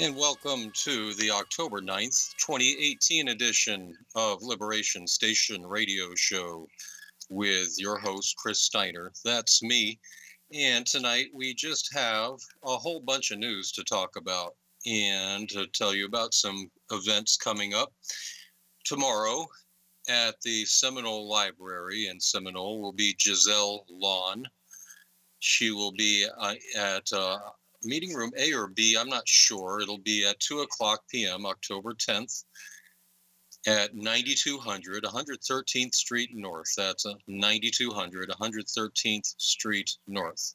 And welcome to the October 9th, 2018 edition of Liberation Station Radio Show with your host, Chris Steiner. That's me. And tonight we just have a whole bunch of news to talk about and to tell you about some events coming up. Tomorrow at the Seminole Library in Seminole will be Giselle Lawn. She will be uh, at uh, meeting room A or B, I'm not sure. It'll be at 2 o'clock p.m., October 10th, at 9200 113th Street North. That's uh, 9200 113th Street North.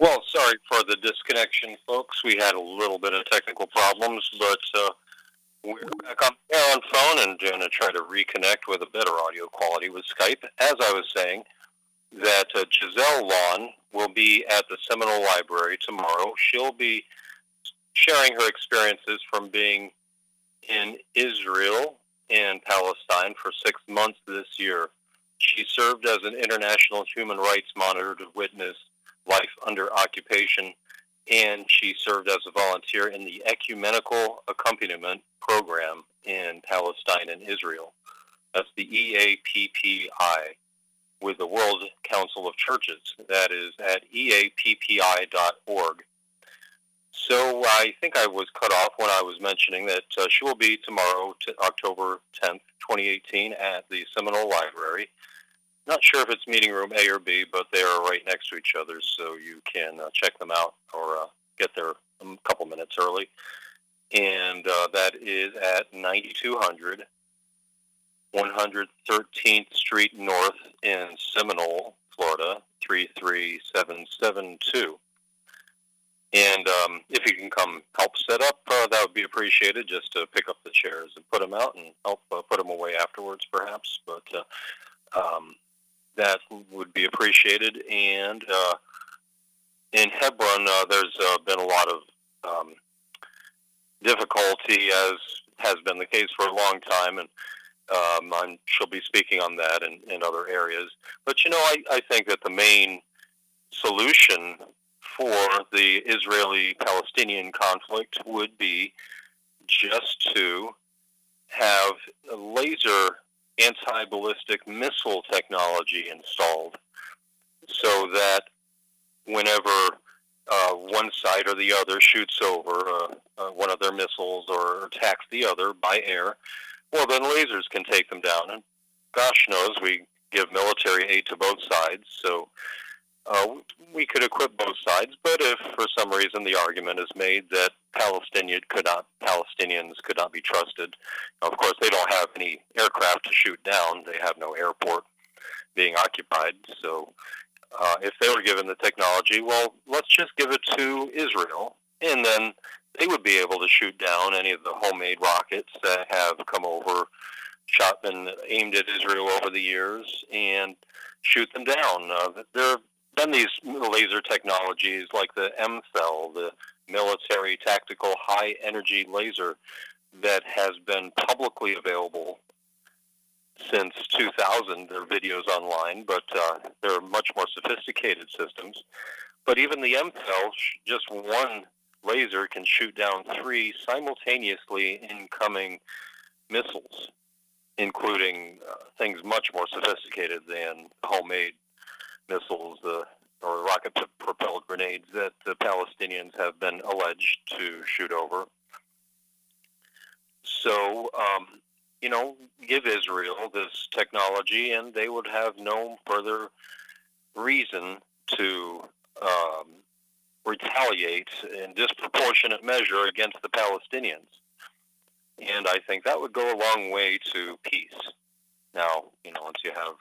Well, sorry for the disconnection, folks. We had a little bit of technical problems, but uh, we're back on air on phone and going to try to reconnect with a better audio quality with Skype. As I was saying, that uh, Giselle Lawn will be at the Seminole Library tomorrow. She'll be sharing her experiences from being in Israel and Palestine for six months this year. She served as an international human rights monitor to witness life under occupation, and she served as a volunteer in the ecumenical accompaniment program in Palestine and Israel. That's the EAPPI with the World Council of Churches. That is at eappi.org. So I think I was cut off when I was mentioning that uh, she will be tomorrow, t- October 10th, 2018, at the Seminole Library. Not sure if it's meeting room A or B, but they are right next to each other, so you can uh, check them out or uh, get there a couple minutes early. And uh, that is at 9200 113th Street North in Seminole, Florida, 33772. And um, if you can come help set up, uh, that would be appreciated. Just to pick up the chairs and put them out, and help uh, put them away afterwards, perhaps. But uh, um, that would be appreciated. And uh, in Hebron, uh, there's uh, been a lot of um, difficulty, as has been the case for a long time, and um, I'm, she'll be speaking on that in other areas. But you know, I, I think that the main solution for the Israeli Palestinian conflict would be just to have a laser anti ballistic missile technology installed so that whenever uh, one side or the other shoots over uh, uh, one of their missiles or attacks the other by air, well, then lasers can take them down. And gosh knows we give military aid to both sides, so uh, we could equip both sides. But if for some reason the argument is made that Palestinian could not, Palestinians could not be trusted, of course they don't have any aircraft to shoot down. They have no airport being occupied, so uh, if they were given the technology, well, let's just give it to Israel, and then they would be able to shoot down any of the homemade rockets that have come over, shot and aimed at Israel over the years, and shoot them down. Uh, there been these laser technologies like the MTHEL, the military tactical high energy laser, that has been publicly available since 2000. There are videos online, but uh, they're much more sophisticated systems. But even the MTHEL, just one laser can shoot down three simultaneously incoming missiles, including uh, things much more sophisticated than homemade missiles uh, or rocket propelled grenades that the Palestinians have been alleged to shoot over. So, um, you know, give Israel this technology, and they would have no further reason to um, retaliate in disproportionate measure against the Palestinians. And I think that would go a long way to peace. Now, you know, once you have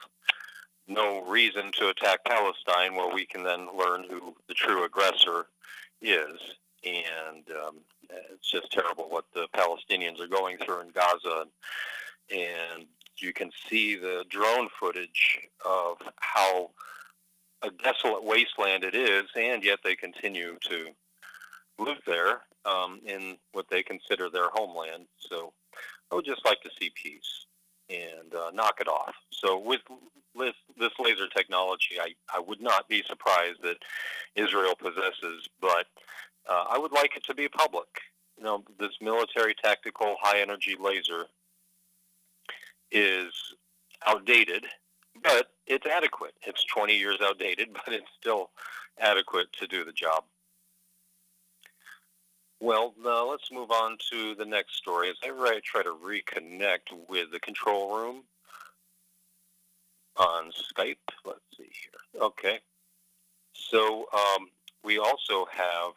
no reason to attack Palestine, well, we can then learn who the true aggressor is. And um, it's just terrible what the Palestinians are going through in Gaza. And you can see the drone footage of how a desolate wasteland it is, and yet they continue to live there um, in what they consider their homeland. So I would just like to see peace and uh, knock it off. So with this, this laser technology, I, I would not be surprised that Israel possesses, but uh, I would like it to be public. You know, this military tactical high energy laser is outdated, but it's adequate. It's 20 years outdated, but it's still adequate to do the job. Well, uh, let's move on to the next story. As I try to reconnect with the control room on Skype. Let's see here. Okay. So um, we also have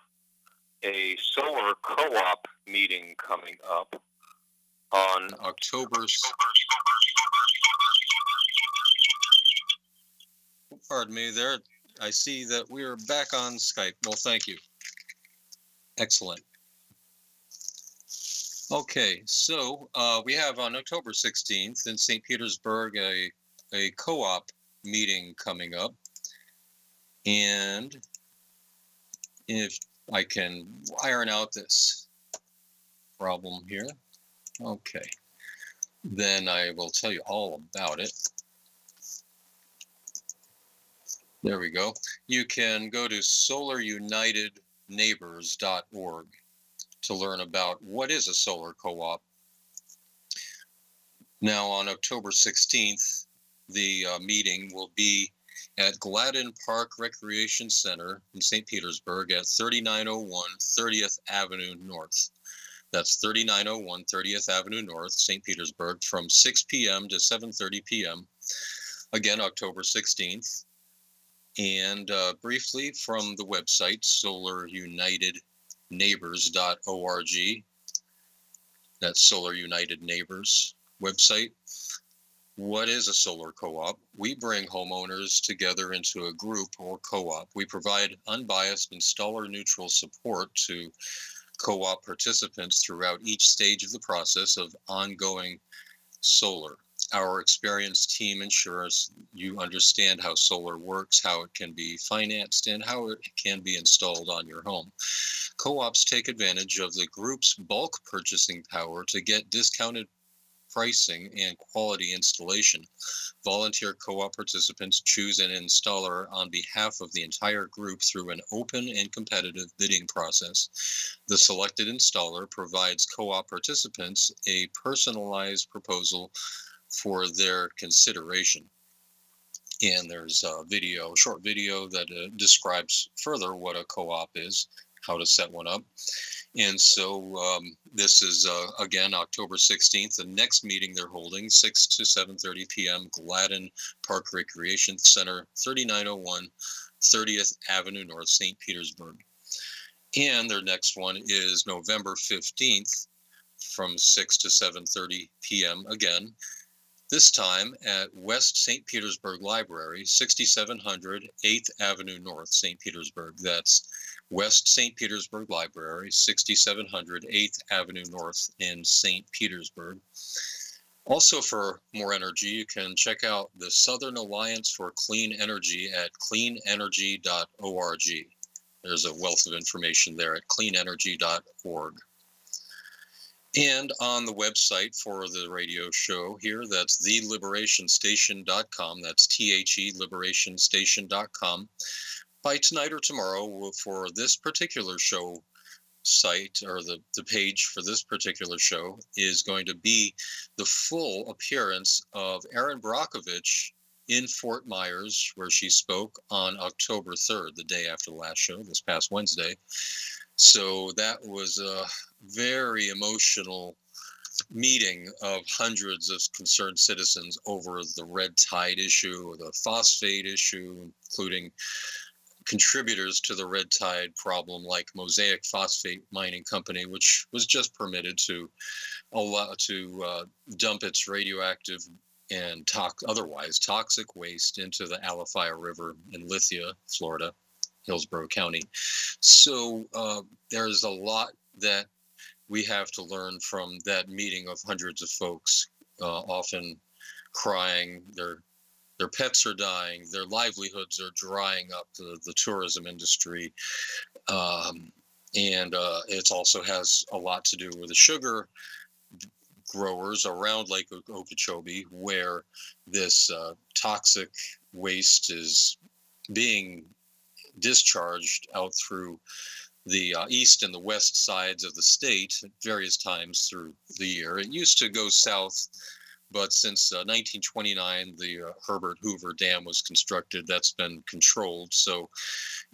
a solar co-op meeting coming up on October. Pardon me there. I see that we are back on Skype. Well, thank you. Excellent. Okay, so uh, we have on October 16th in St. Petersburg a, a co op meeting coming up. And if I can iron out this problem here, okay, then I will tell you all about it. There we go. You can go to solarunitedneighbors.org to learn about what is a solar co-op. Now on October 16th, the uh, meeting will be at Gladden Park Recreation Center in St. Petersburg at 3901 30th Avenue North. That's 3901 30th Avenue North, St. Petersburg, from 6 p.m. to 7:30 p.m. Again, October 16th. And uh, briefly from the website, solarunitedneighbors.org. That's Solar United Neighbors website. What is a solar co op? We bring homeowners together into a group or co op. We provide unbiased installer neutral support to co op participants throughout each stage of the process of ongoing solar our experienced team ensures you understand how solar works, how it can be financed, and how it can be installed on your home. Co ops take advantage of the group's bulk purchasing power to get discounted pricing and quality installation. Volunteer co op participants choose an installer on behalf of the entire group through an open and competitive bidding process. The selected installer provides co op participants a personalized proposal for their consideration. And there's a video, a short video that uh, describes further what a co-op is, how to set one up. And so um, this is uh, again October 16th. The next meeting they're holding, 6 to 7:30 p.m. Gladden Park Recreation Center, 3901 30th Avenue North, St. Petersburg. And their next one is November 15th from 6 to 7:30 p.m. again. This time at West St. Petersburg Library, 6700 8th Avenue North, St. Petersburg. That's West St. Petersburg Library, 6700 8th Avenue North in St. Petersburg. Also, for more energy, you can check out the Southern Alliance for Clean Energy at cleanenergy.org. There's a wealth of information there at cleanenergy.org. And on the website for the radio show here, that's theliberationstation.com. That's T H E liberationstation.com. By tonight or tomorrow, for this particular show site or the, the page for this particular show is going to be the full appearance of Erin Brockovich in Fort Myers, where she spoke on October 3rd, the day after the last show, this past Wednesday. So that was a very emotional meeting of hundreds of concerned citizens over the red tide issue, the phosphate issue, including contributors to the red tide problem like Mosaic Phosphate Mining Company, which was just permitted to allow to uh, dump its radioactive and otherwise toxic waste into the Alafia River in Lithia, Florida, Hillsborough County. So uh, there's a lot that we have to learn from that meeting of hundreds of folks, uh, often crying. Their their pets are dying. Their livelihoods are drying up. The, the tourism industry, um, and uh, it also has a lot to do with the sugar growers around Lake Okeechobee, where this uh, toxic waste is being discharged out through the uh, east and the west sides of the state at various times through the year. It used to go south, but since uh, 1929, the uh, Herbert Hoover Dam was constructed, that's been controlled. So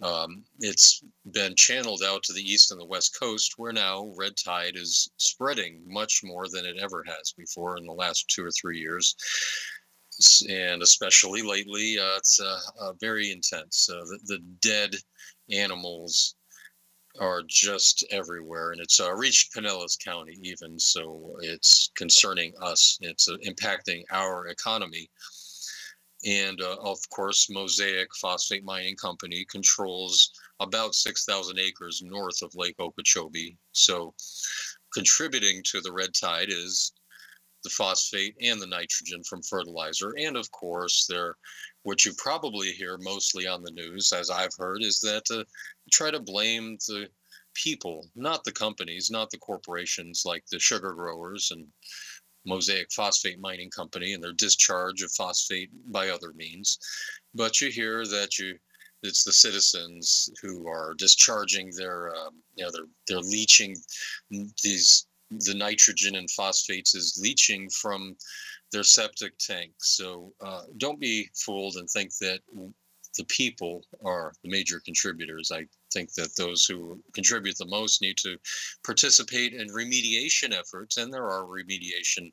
um, it's been channeled out to the east and the west coast, where now red tide is spreading much more than it ever has before in the last two or three years and especially lately, uh, it's uh, uh, very intense. Uh, the, the, dead animals are just everywhere, and it's uh, reached Pinellas County even. So it's concerning us. It's uh, impacting our economy. And of course, Mosaic Phosphate Mining Company controls about 6,000 acres north of Lake Okeechobee. So contributing to the red tide is the phosphate and the nitrogen from fertilizer. And of course, there, what you probably hear mostly on the news, as I've heard, is that uh, try to blame the people, not the companies, not the corporations like the sugar growers and Mosaic Phosphate Mining Company and their discharge of phosphate by other means. But you hear that you it's the citizens who are discharging their um, you know they're they're leaching these the nitrogen and phosphates is leaching from their septic tank. So uh, don't be fooled and think that the people are the major contributors. I think that those who contribute the most need to participate in remediation efforts, and there are remediation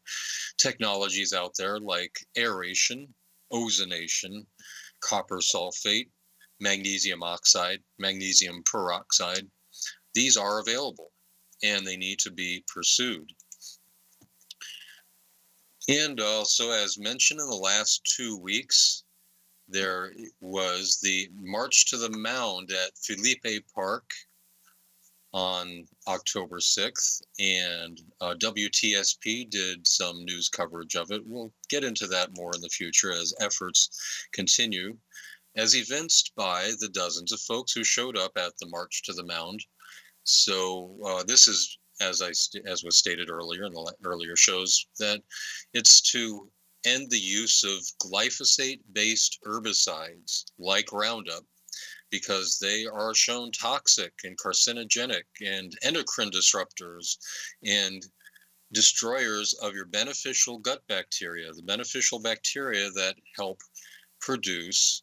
technologies out there like aeration, ozonation, copper sulfate, magnesium oxide, magnesium peroxide. These are available and they need to be pursued. And also, as mentioned in the last two weeks, there was the March to the Mound at Philippe Park on October 6th, and uh, WTSP did some news coverage of it. We'll get into that more in the future as efforts continue, as evinced by the dozens of folks who showed up at the March to the Mound so uh, this is, as I as was stated earlier in the earlier shows, that it's to end the use of glyphosate-based herbicides like Roundup because they are shown toxic and carcinogenic and endocrine disruptors and destroyers of your beneficial gut bacteria, the beneficial bacteria that help produce,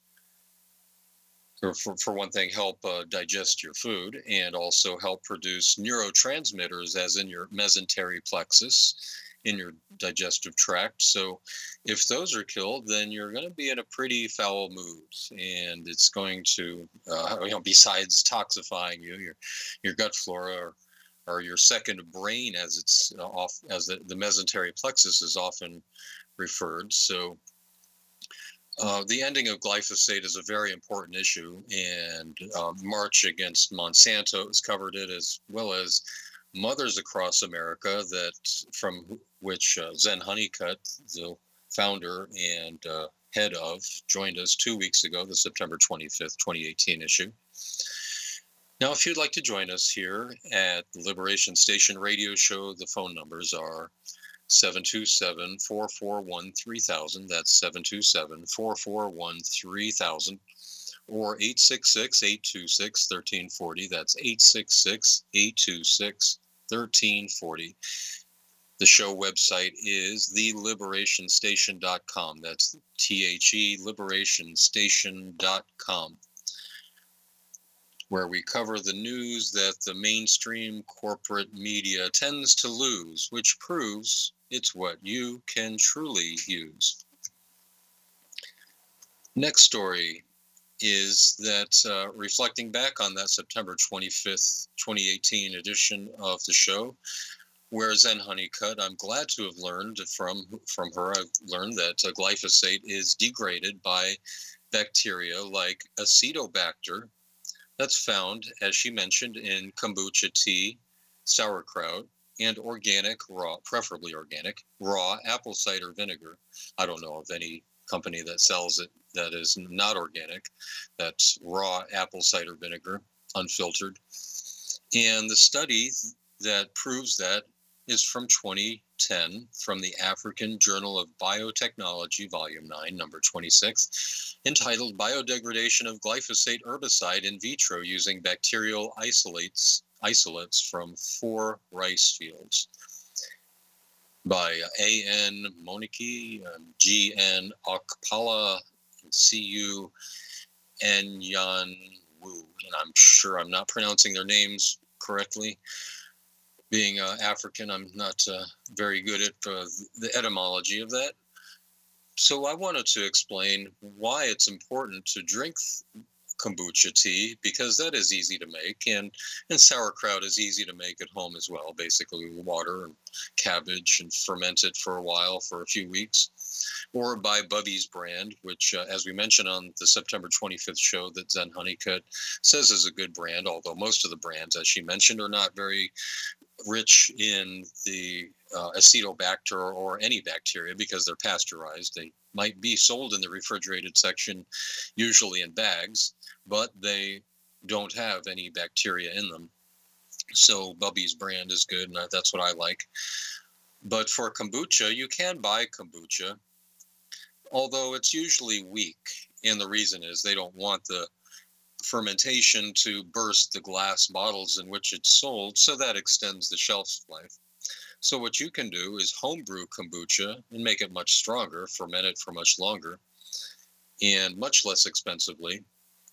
for, for one thing, help uh, digest your food and also help produce neurotransmitters, as in your mesentery plexus in your digestive tract. So, if those are killed, then you're going to be in a pretty foul mood, and it's going to, uh, you know, besides toxifying you, your your gut flora or, or your second brain, as it's uh, off as the, the mesentery plexus is often referred. So. Uh, the ending of glyphosate is a very important issue, and uh, March Against Monsanto has covered it as well as mothers across America that from which uh, Zen Honeycutt, the founder and uh, head of, joined us two weeks ago, the September 25th, 2018 issue. Now, if you'd like to join us here at the Liberation Station radio show, the phone numbers are 727 441 3000. That's 727 441 3000 or 866 826 1340. That's 866 826 1340. The show website is theliberationstation.com. That's T H E liberationstation.com, where we cover the news that the mainstream corporate media tends to lose, which proves it's what you can truly use. Next story is that uh, reflecting back on that September 25th, 2018 edition of the show, where Zen Honeycutt, I'm glad to have learned from from her. I've learned that uh, glyphosate is degraded by bacteria like Acetobacter, that's found, as she mentioned, in kombucha tea, sauerkraut, and organic raw, preferably organic raw apple cider vinegar. I don't know of any company that sells it that is not organic. That's raw apple cider vinegar, unfiltered. And the study that proves that is from 2010 from the African Journal of Biotechnology, Volume 9, number 26, entitled Biodegradation of Glyphosate Herbicide in Vitro Using Bacterial Isolates, Isolates from Four Rice Fields by A.N. Moneke, G.N. Okpala, C.U. Yan Wu. And I'm sure I'm not pronouncing their names correctly. Being uh, African, I'm not uh, very good at uh, the etymology of that. So I wanted to explain why it's important to drink kombucha tea because that is easy to make and and sauerkraut is easy to make at home as well basically water and cabbage and ferment it for a while for a few weeks or by Bubbies brand which uh, as we mentioned on the September 25th show that Zen Honeycutt says is a good brand although most of the brands as she mentioned are not very rich in the uh, acetobacter or any bacteria because they're pasteurized. They might be sold in the refrigerated section, usually in bags, but they don't have any bacteria in them. So Bubbies brand is good, and that's what I like. But for kombucha, you can buy kombucha, although it's usually weak. And the reason is they don't want the fermentation to burst the glass bottles in which it's sold, so that extends the shelf life. So what you can do is homebrew kombucha and make it much stronger, ferment it for much longer, and much less expensively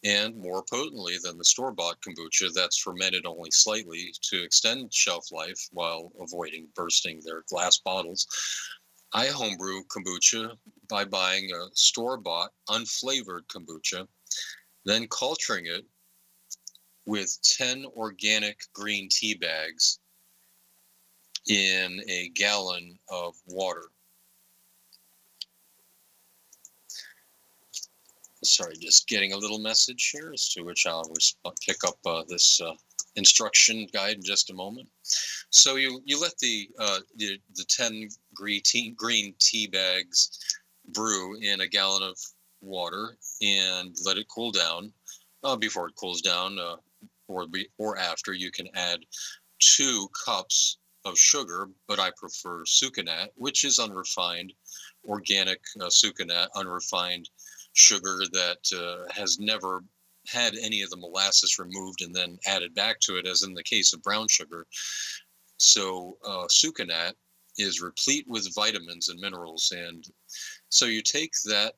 and more potently than the store-bought kombucha that's fermented only slightly to extend shelf life while avoiding bursting their glass bottles. I homebrew kombucha by buying a store-bought unflavored kombucha, then culturing it with 10 organic green tea bags in a gallon of water. Sorry, just getting a little message here as to which I'll pick up uh, this uh, instruction guide in just a moment. So you, you let the, uh, the, the 10 green tea, green tea bags brew in a gallon of water and let it cool down. Uh, before it cools down uh, or, be, or after, you can add two cups of sugar, but I prefer sucanat, which is unrefined, organic uh, sucanat, unrefined sugar that uh, has never had any of the molasses removed and then added back to it, as in the case of brown sugar. So uh, sucanat is replete with vitamins and minerals. And so you take that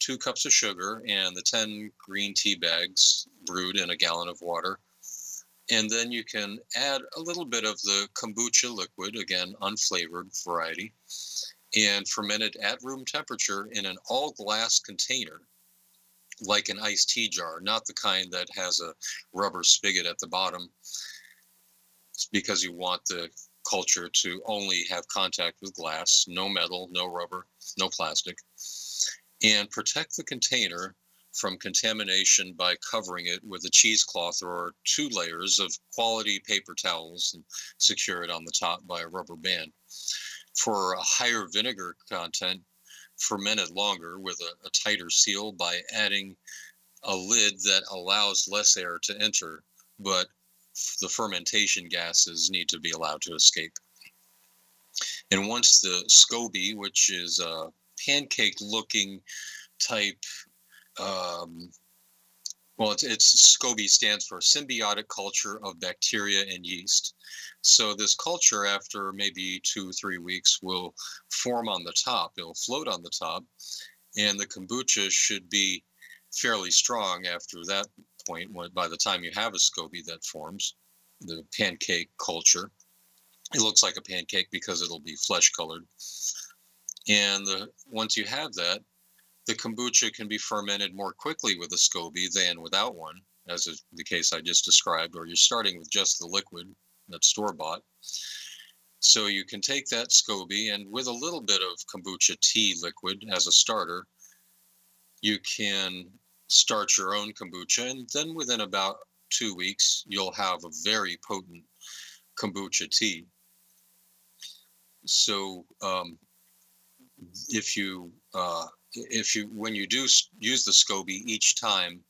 two cups of sugar and the 10 green tea bags brewed in a gallon of water. And then you can add a little bit of the kombucha liquid, again, unflavored variety, and fermented at room temperature in an all glass container, like an iced tea jar, not the kind that has a rubber spigot at the bottom, it's because you want the culture to only have contact with glass, no metal, no rubber, no plastic, and protect the container from contamination by covering it with a cheesecloth or two layers of quality paper towels and secure it on the top by a rubber band. For a higher vinegar content, fermented longer with a, a tighter seal by adding a lid that allows less air to enter, but the fermentation gases need to be allowed to escape. And once the SCOBY, which is a pancake looking type, um, well, it's, it's SCOBY stands for symbiotic culture of bacteria and yeast. So this culture, after maybe two, or three weeks, will form on the top. It'll float on the top, and the kombucha should be fairly strong after that point. When, by the time you have a SCOBY that forms, the pancake culture, it looks like a pancake because it'll be flesh colored. And the, once you have that, the kombucha can be fermented more quickly with a SCOBY than without one, as is the case I just described, or you're starting with just the liquid that's store bought. So you can take that SCOBY and with a little bit of kombucha tea liquid as a starter, you can start your own kombucha. And then within about two weeks, you'll have a very potent kombucha tea. So um, if you uh, if you when you do use the SCOBY each time,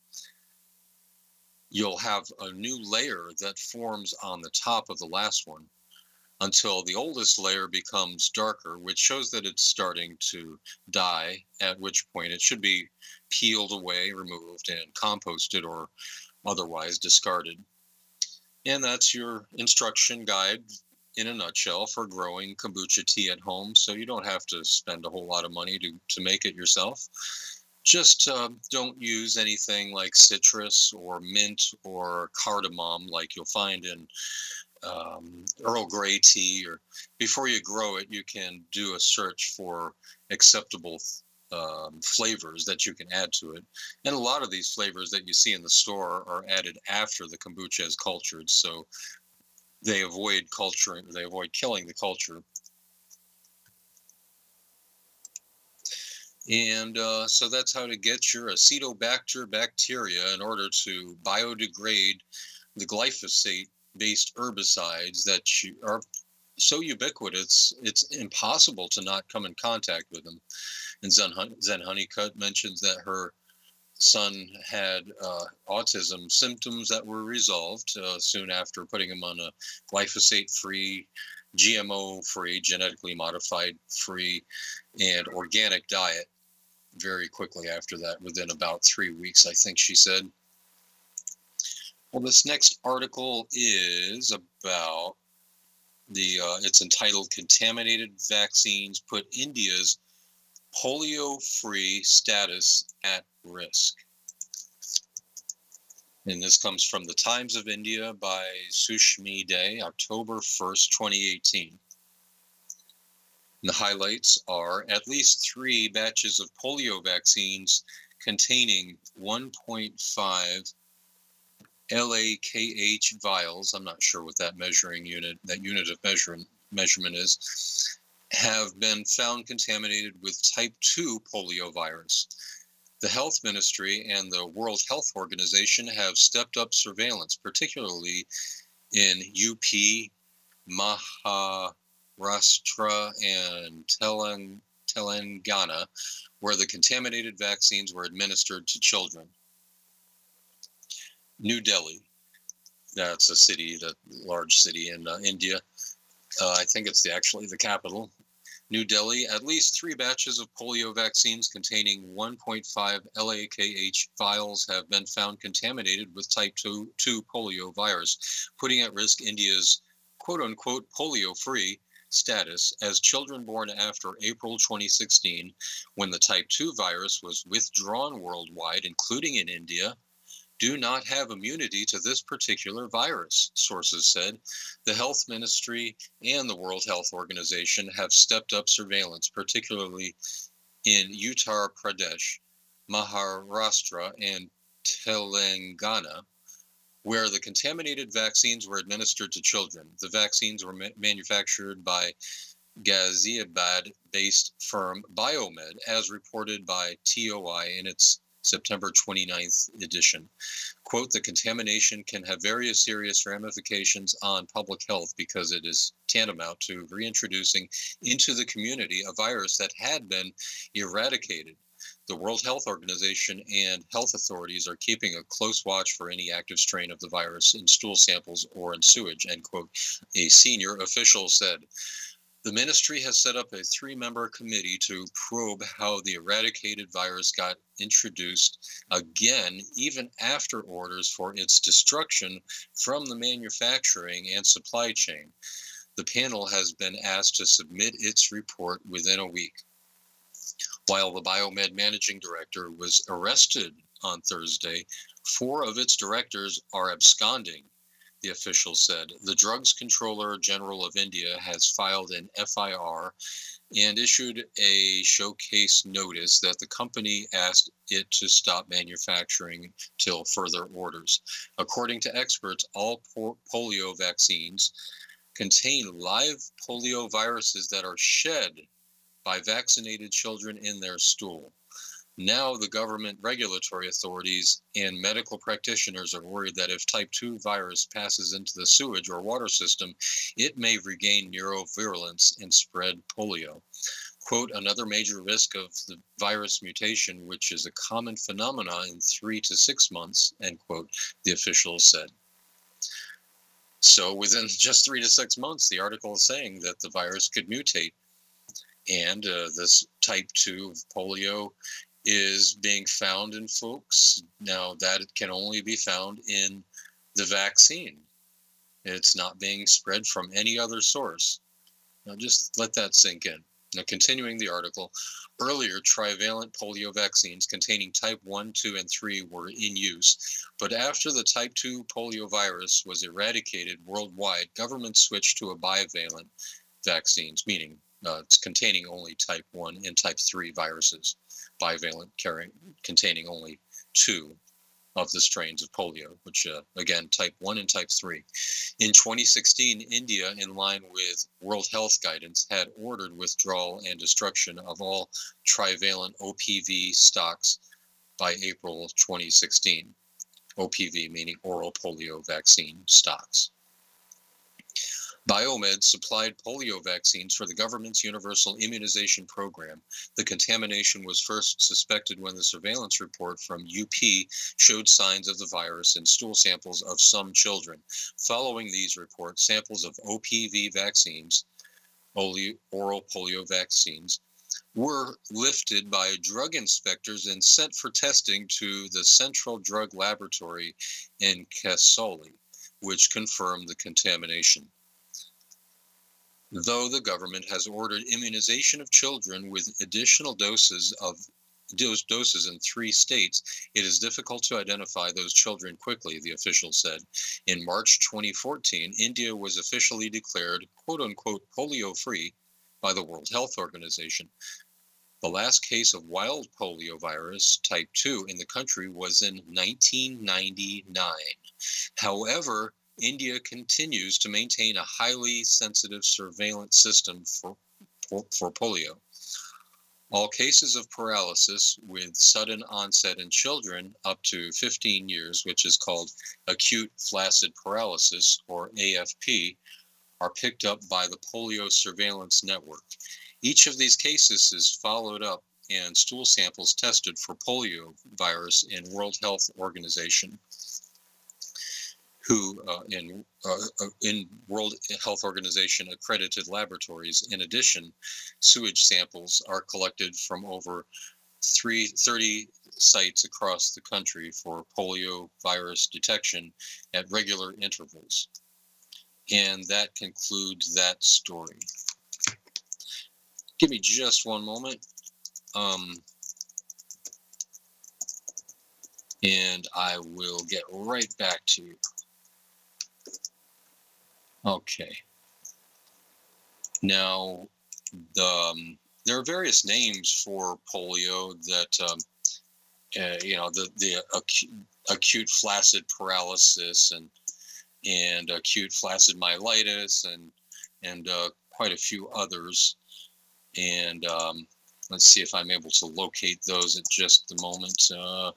you'll have a new layer that forms on the top of the last one until the oldest layer becomes darker, which shows that it's starting to die, at which point it should be peeled away, removed, and composted or otherwise discarded. And that's your instruction guide in a nutshell for growing kombucha tea at home. So you don't have to spend a whole lot of money to, to make it yourself. Just uh, don't use anything like citrus or mint or cardamom like you'll find in um, Earl Grey tea. Or before you grow it, you can do a search for acceptable um, flavors that you can add to it. And a lot of these flavors that you see in the store are added after the kombucha is cultured. So they avoid culturing, they avoid killing the culture. And uh, so that's how to get your acetobacter bacteria in order to biodegrade the glyphosate based herbicides that are so ubiquitous, it's impossible to not come in contact with them. And Zen, Zen Honeycutt mentions that her son had uh, autism symptoms that were resolved uh, soon after putting him on a glyphosate free, GMO free, genetically modified free, and organic diet very quickly after that, within about three weeks, I think she said. Well, this next article is about the, uh, it's entitled Contaminated Vaccines Put India's Polio Free Status at Risk. And this comes from the Times of India by Sushmi Dey, October 1st, 2018. And the highlights are at least three batches of polio vaccines containing 1.5 LAKH vials. I'm not sure what that measuring unit, that unit of measurement measurement is, have been found contaminated with type 2 polio virus. The Health Ministry and the World Health Organization have stepped up surveillance, particularly in UP, Maharashtra, and Teleng- Telangana, where the contaminated vaccines were administered to children. New Delhi, that's a city, the large city in uh, India. Uh, I think it's the, actually the capital. New Delhi, at least three batches of polio vaccines containing 1.5 LAKH vials have been found contaminated with type 2, 2 polio virus, putting at risk India's quote unquote polio free status as children born after April 2016, when the type 2 virus was withdrawn worldwide, including in India, do not have immunity to this particular virus, sources said. The health ministry and the World Health Organization have stepped up surveillance, particularly in Uttar Pradesh, Maharashtra, and Telangana, where the contaminated vaccines were administered to children. The vaccines were ma- manufactured by Ghaziabad based firm Biomed, as reported by TOI in its September 29th edition. Quote, the contamination can have various serious ramifications on public health because it is tantamount to reintroducing into the community a virus that had been eradicated. The World Health Organization and health authorities are keeping a close watch for any active strain of the virus in stool samples or in sewage, end quote, a senior official said. The ministry has set up a three member committee to probe how the eradicated virus got introduced again, even after orders for its destruction from the manufacturing and supply chain. The panel has been asked to submit its report within a week. While the Biomed managing director was arrested on Thursday, four of its directors are absconding the official said. The Drugs Controller General of India has filed an FIR and issued a show-cause notice that the company asked it to stop manufacturing till further orders. According to experts, all po- polio vaccines contain live polio viruses that are shed by vaccinated children in their stool. Now, the government regulatory authorities and medical practitioners are worried that if type 2 virus passes into the sewage or water system, it may regain neurovirulence and spread polio. Quote, another major risk of the virus mutation, which is a common phenomenon in three to six months, end quote, the official said. So, within just three to six months, the article is saying that the virus could mutate. And uh, this type 2 of polio is being found in folks now that can only be found in the vaccine. It's not being spread from any other source. Now, just let that sink in. Now, continuing the article, earlier trivalent polio vaccines containing type 1, 2, and 3 were in use, but after the type 2 polio virus was eradicated worldwide, governments switched to a bivalent vaccines, meaning uh, it's containing only type 1 and type 3 viruses bivalent carrying containing only two of the strains of polio, which uh, again type 1 and type 3. In 2016, India, in line with World Health guidance, had ordered withdrawal and destruction of all trivalent OPV stocks by April 2016. OPV meaning oral polio vaccine stocks. Biomed supplied polio vaccines for the government's universal immunization program. The contamination was first suspected when the surveillance report from UP showed signs of the virus in stool samples of some children. Following these reports, samples of OPV vaccines, oral polio vaccines, were lifted by drug inspectors and sent for testing to the Central Drug Laboratory in Kasauli, which confirmed the contamination though the government has ordered immunization of children with additional doses of doses in three states, it is difficult to identify those children quickly, the official said. In March 2014, India was officially declared quote unquote polio free by the World Health Organization. The last case of wild polio virus type 2 in the country was in 1999. However, India continues to maintain a highly sensitive surveillance system for, for, polio. All cases of paralysis with sudden onset in children up to 15 years, which is called acute flaccid paralysis or AFP, are picked up by the polio surveillance network. Each of these cases is followed up and stool samples tested for polio virus in World Health Organization who uh, in uh, uh, in World Health Organization accredited laboratories. In addition, sewage samples are collected from over three, 30 sites across the country for polio virus detection at regular intervals. And that concludes that story. give me just one moment. Um, and I will get right back to you. Okay. Now, the, um, there are various names for polio that, um, uh, you know, the, the acute, acute flaccid paralysis and and acute flaccid myelitis and and uh, quite a few others. And um, let's see if I'm able to locate those at just the moment. Uh,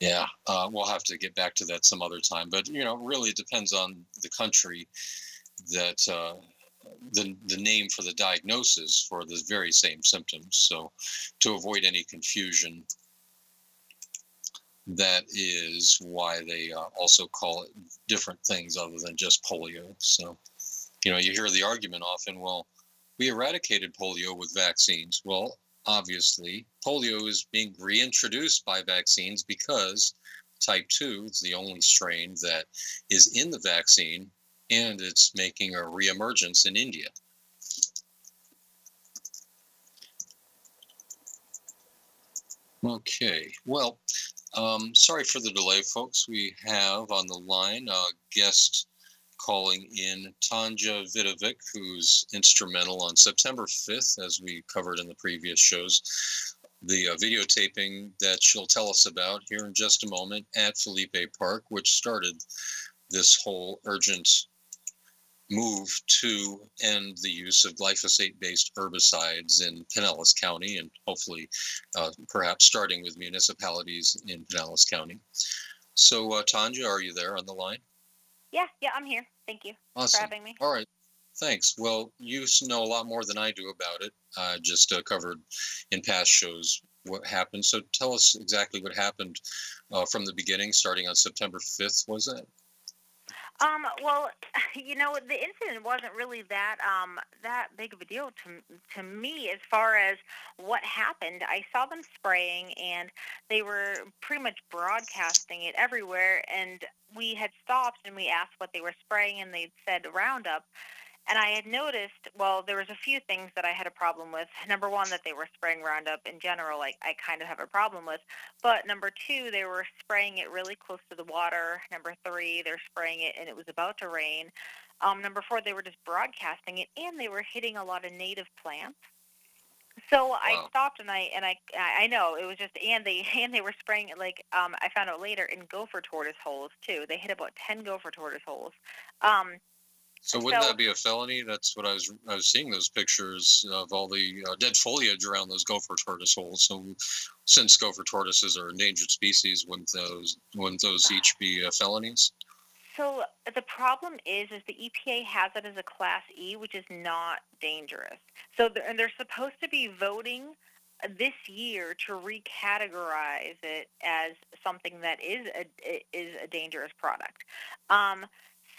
yeah, uh, we'll have to get back to that some other time. But you know, really, it depends on the country that uh, the the name for the diagnosis for the very same symptoms. So, to avoid any confusion, that is why they uh, also call it different things other than just polio. So, you know, you hear the argument often, well, we eradicated polio with vaccines. Well, obviously, polio is being reintroduced by vaccines because type 2 is the only strain that is in the vaccine and it's making a reemergence in India. Okay, well, um, sorry for the delay, folks. We have on the line a guest calling in Tanja Vidovic, who's instrumental on September 5th, as we covered in the previous shows. The uh, videotaping that she'll tell us about here in just a moment at Philippe Park, which started this whole urgent move to end the use of glyphosate based herbicides in Pinellas County and hopefully uh, perhaps starting with municipalities in Pinellas County. So, uh, Tanja, are you there on the line? Yeah, yeah, I'm here. Thank you Awesome. for having me. All right. Thanks. Well, you know a lot more than I do about it. I just uh, covered in past shows what happened. So tell us exactly what happened uh, from the beginning, starting on September 5th, was that? Um, well, you know, the incident wasn't really that um that big of a deal to to me as far as what happened. I saw them spraying and they were pretty much broadcasting it everywhere and we had stopped and we asked what they were spraying and they said Roundup. And I had noticed, well, there was a few things that I had a problem with. Number one, that they were spraying Roundup in general, like I kind of have a problem with. But number two, they were spraying it really close to the water. Number three, they're spraying it and it was about to rain. Um, number four, they were just broadcasting it and they were hitting a lot of native plants. So I stopped and I and I I know it was just and they and they were spraying it like um I found out later in gopher tortoise holes too. They hit about ten gopher tortoise holes. Um, So wouldn't So- that be a felony? That's what I was. I was seeing those pictures of all the uh, dead foliage around those gopher tortoise holes. So, since gopher tortoises are endangered species, wouldn't those wouldn't those each be uh, felonies? So the problem is, is the EPA has it as a Class E, which is not dangerous. So they're, and they're supposed to be voting this year to recategorize it as something that is a is a dangerous product. Um,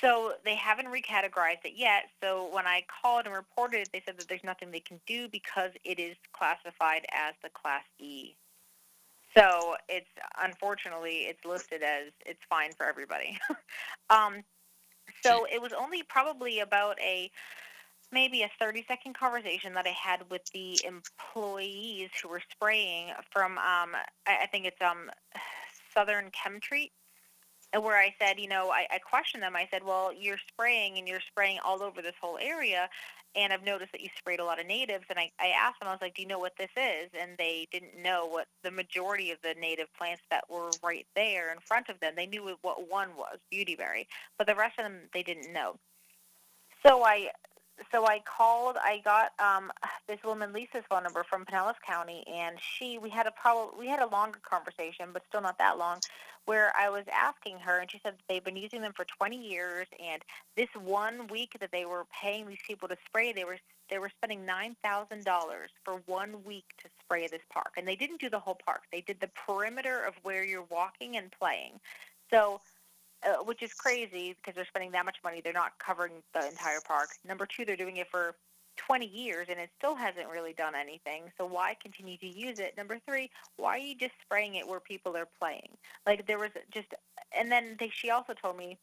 so they haven't recategorized it yet. So when I called and reported it, they said that there's nothing they can do because it is classified as the Class E. So it's unfortunately it's listed as it's fine for everybody. um, so it was only probably about a maybe a 30 second conversation that I had with the employees who were spraying from um, I, I think it's um, Southern Chemtreat where I said, you know, I, I questioned them. I said, well, you're spraying and you're spraying all over this whole area, and I've noticed that you sprayed a lot of natives. And I, I asked them, I was like, do you know what this is? And they didn't know what the majority of the native plants that were right there in front of them. They knew what one was, beautyberry, but the rest of them they didn't know. So I so I called. I got um, this woman Lisa's phone number from Pinellas County, and she we had a probably we had a longer conversation, but still not that long, where I was asking her, and she said they've been using them for 20 years, and this one week that they were paying these people to spray, they were they were spending nine thousand dollars for one week to spray this park, and they didn't do the whole park. They did the perimeter of where you're walking and playing. So uh, which is crazy because they're spending that much money. They're not covering the entire park. Number two, they're doing it for 20 years and it still hasn't really done anything. So why continue to use it? Number three, why are you just spraying it where people are playing? Like there was just, and then they, she also told me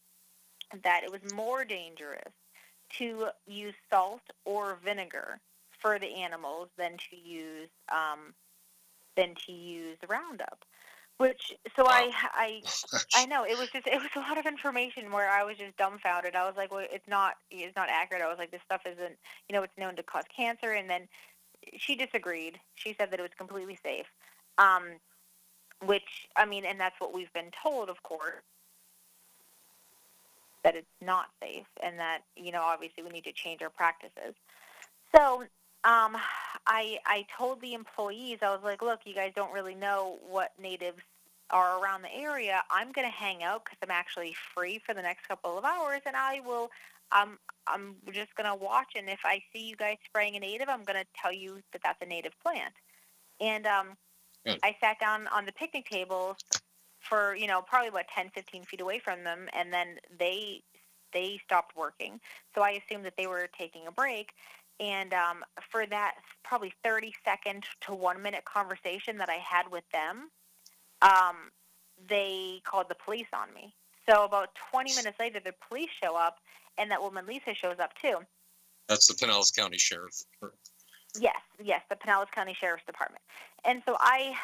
that it was more dangerous to use salt or vinegar for the animals than to use um, than to use Roundup. Which so I I I know it was just it was a lot of information where I was just dumbfounded. I was like, well, it's not it's not accurate. I was like, this stuff isn't you know it's known to cause cancer. And then she disagreed. She said that it was completely safe. Um, which I mean, and that's what we've been told, of course, that it's not safe, and that you know obviously we need to change our practices. So um, I I told the employees I was like, look, you guys don't really know what natives are around the area. I'm going to hang out because I'm actually free for the next couple of hours, and I will. Um, I'm just going to watch, and if I see you guys spraying a native, I'm going to tell you that that's a native plant. And um, Good. I sat down on the picnic tables for you know probably about 10, 15 feet away from them, and then they they stopped working. So I assumed that they were taking a break. And um, for that probably 30 second to one minute conversation that I had with them, um, they called the police on me. So about 20 minutes later, the police show up, and that woman Lisa shows up too. That's the Pinellas County Sheriff. Yes, yes, the Pinellas County Sheriff's Department. And so I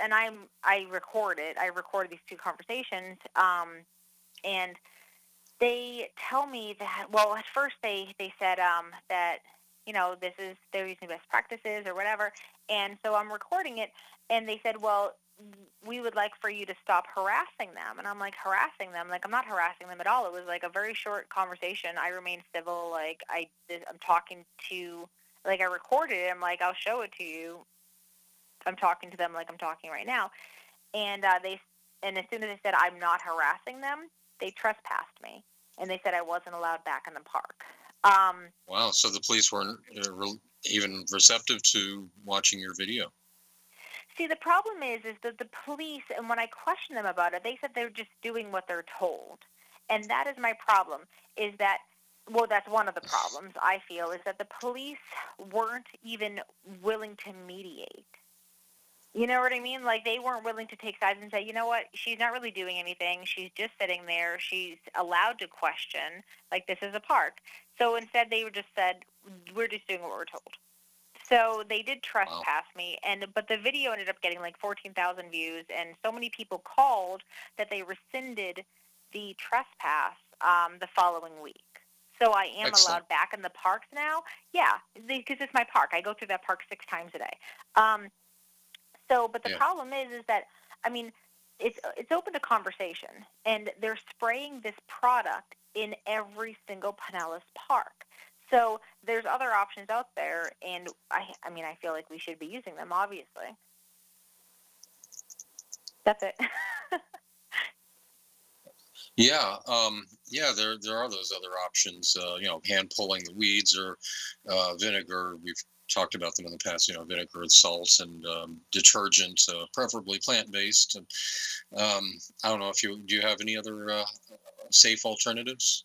and I'm I recorded I recorded these two conversations, um, and they tell me that well at first they they said um, that you know this is they're using best practices or whatever, and so I'm recording it, and they said well we would like for you to stop harassing them. And i'm like harassing them? Like i'm not harassing them at all. It was like a very short conversation. I remained civil. Like i i'm talking to like I recorded it. I'm like, I'll show it to you. I'm talking to them like I'm talking right now, and uh, they and as soon as they said I'm not harassing them, they trespassed me, and they said I wasn't allowed back in the park. Um, Wow. So the police weren't uh, even receptive to watching your video. see, the problem is, is that the police, and when I questioned them about it, they said they're just doing what they're told, and that is my problem. Is that well, that's one of the problems I feel is that the police weren't even willing to mediate. You know what I mean? Like they weren't willing to take sides and say, you know what, she's not really doing anything. She's just sitting there. She's allowed to question. Like this is a park. So instead, they were just said, we're just doing what we're told. So they did trespass me, and but the video ended up getting like 14,000 views, and so many people called that they rescinded the trespass um, the following week. So I am Excellent. allowed back in the parks now. Yeah, because it's my park. I go through that park six times a day. Um, so, but the problem is, is that I mean, it's it's open to conversation, and they're spraying this product in every single Pinellas park. So there's other options out there, and I I mean, I feel like we should be using them. Obviously, that's it. Yeah, um, yeah, there there are those other options. Uh, you know, hand pulling the weeds or uh, vinegar. We've talked about them in the past. You know, vinegar and salts and um, detergent, uh, preferably plant based. And um, I don't know if you do you have any other uh, safe alternatives.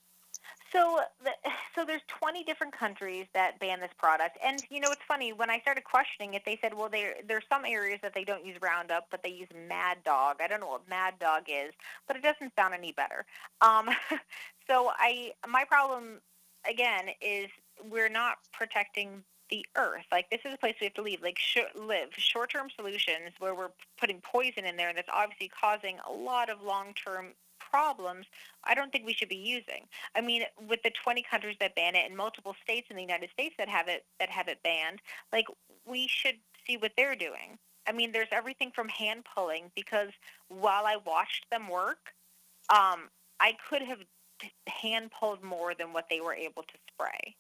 So, the, so there's 20 different countries that ban this product, and you know it's funny. When I started questioning it, they said, well, there there's some areas that they don't use Roundup, but they use Mad Dog. I don't know what Mad Dog is, but it doesn't sound any better. Um, so I my problem again is we're not protecting the earth. Like this is a place we have to leave, like sh- live. Short-term solutions where we're putting poison in there and that's obviously causing a lot of long-term problems. I don't think we should be using. I mean, with the 20 countries that ban it and multiple states in the United States that have it that have it banned, like we should see what they're doing. I mean, there's everything from hand pulling because while I watched them work, um, I could have hand pulled more than what they were able to spray.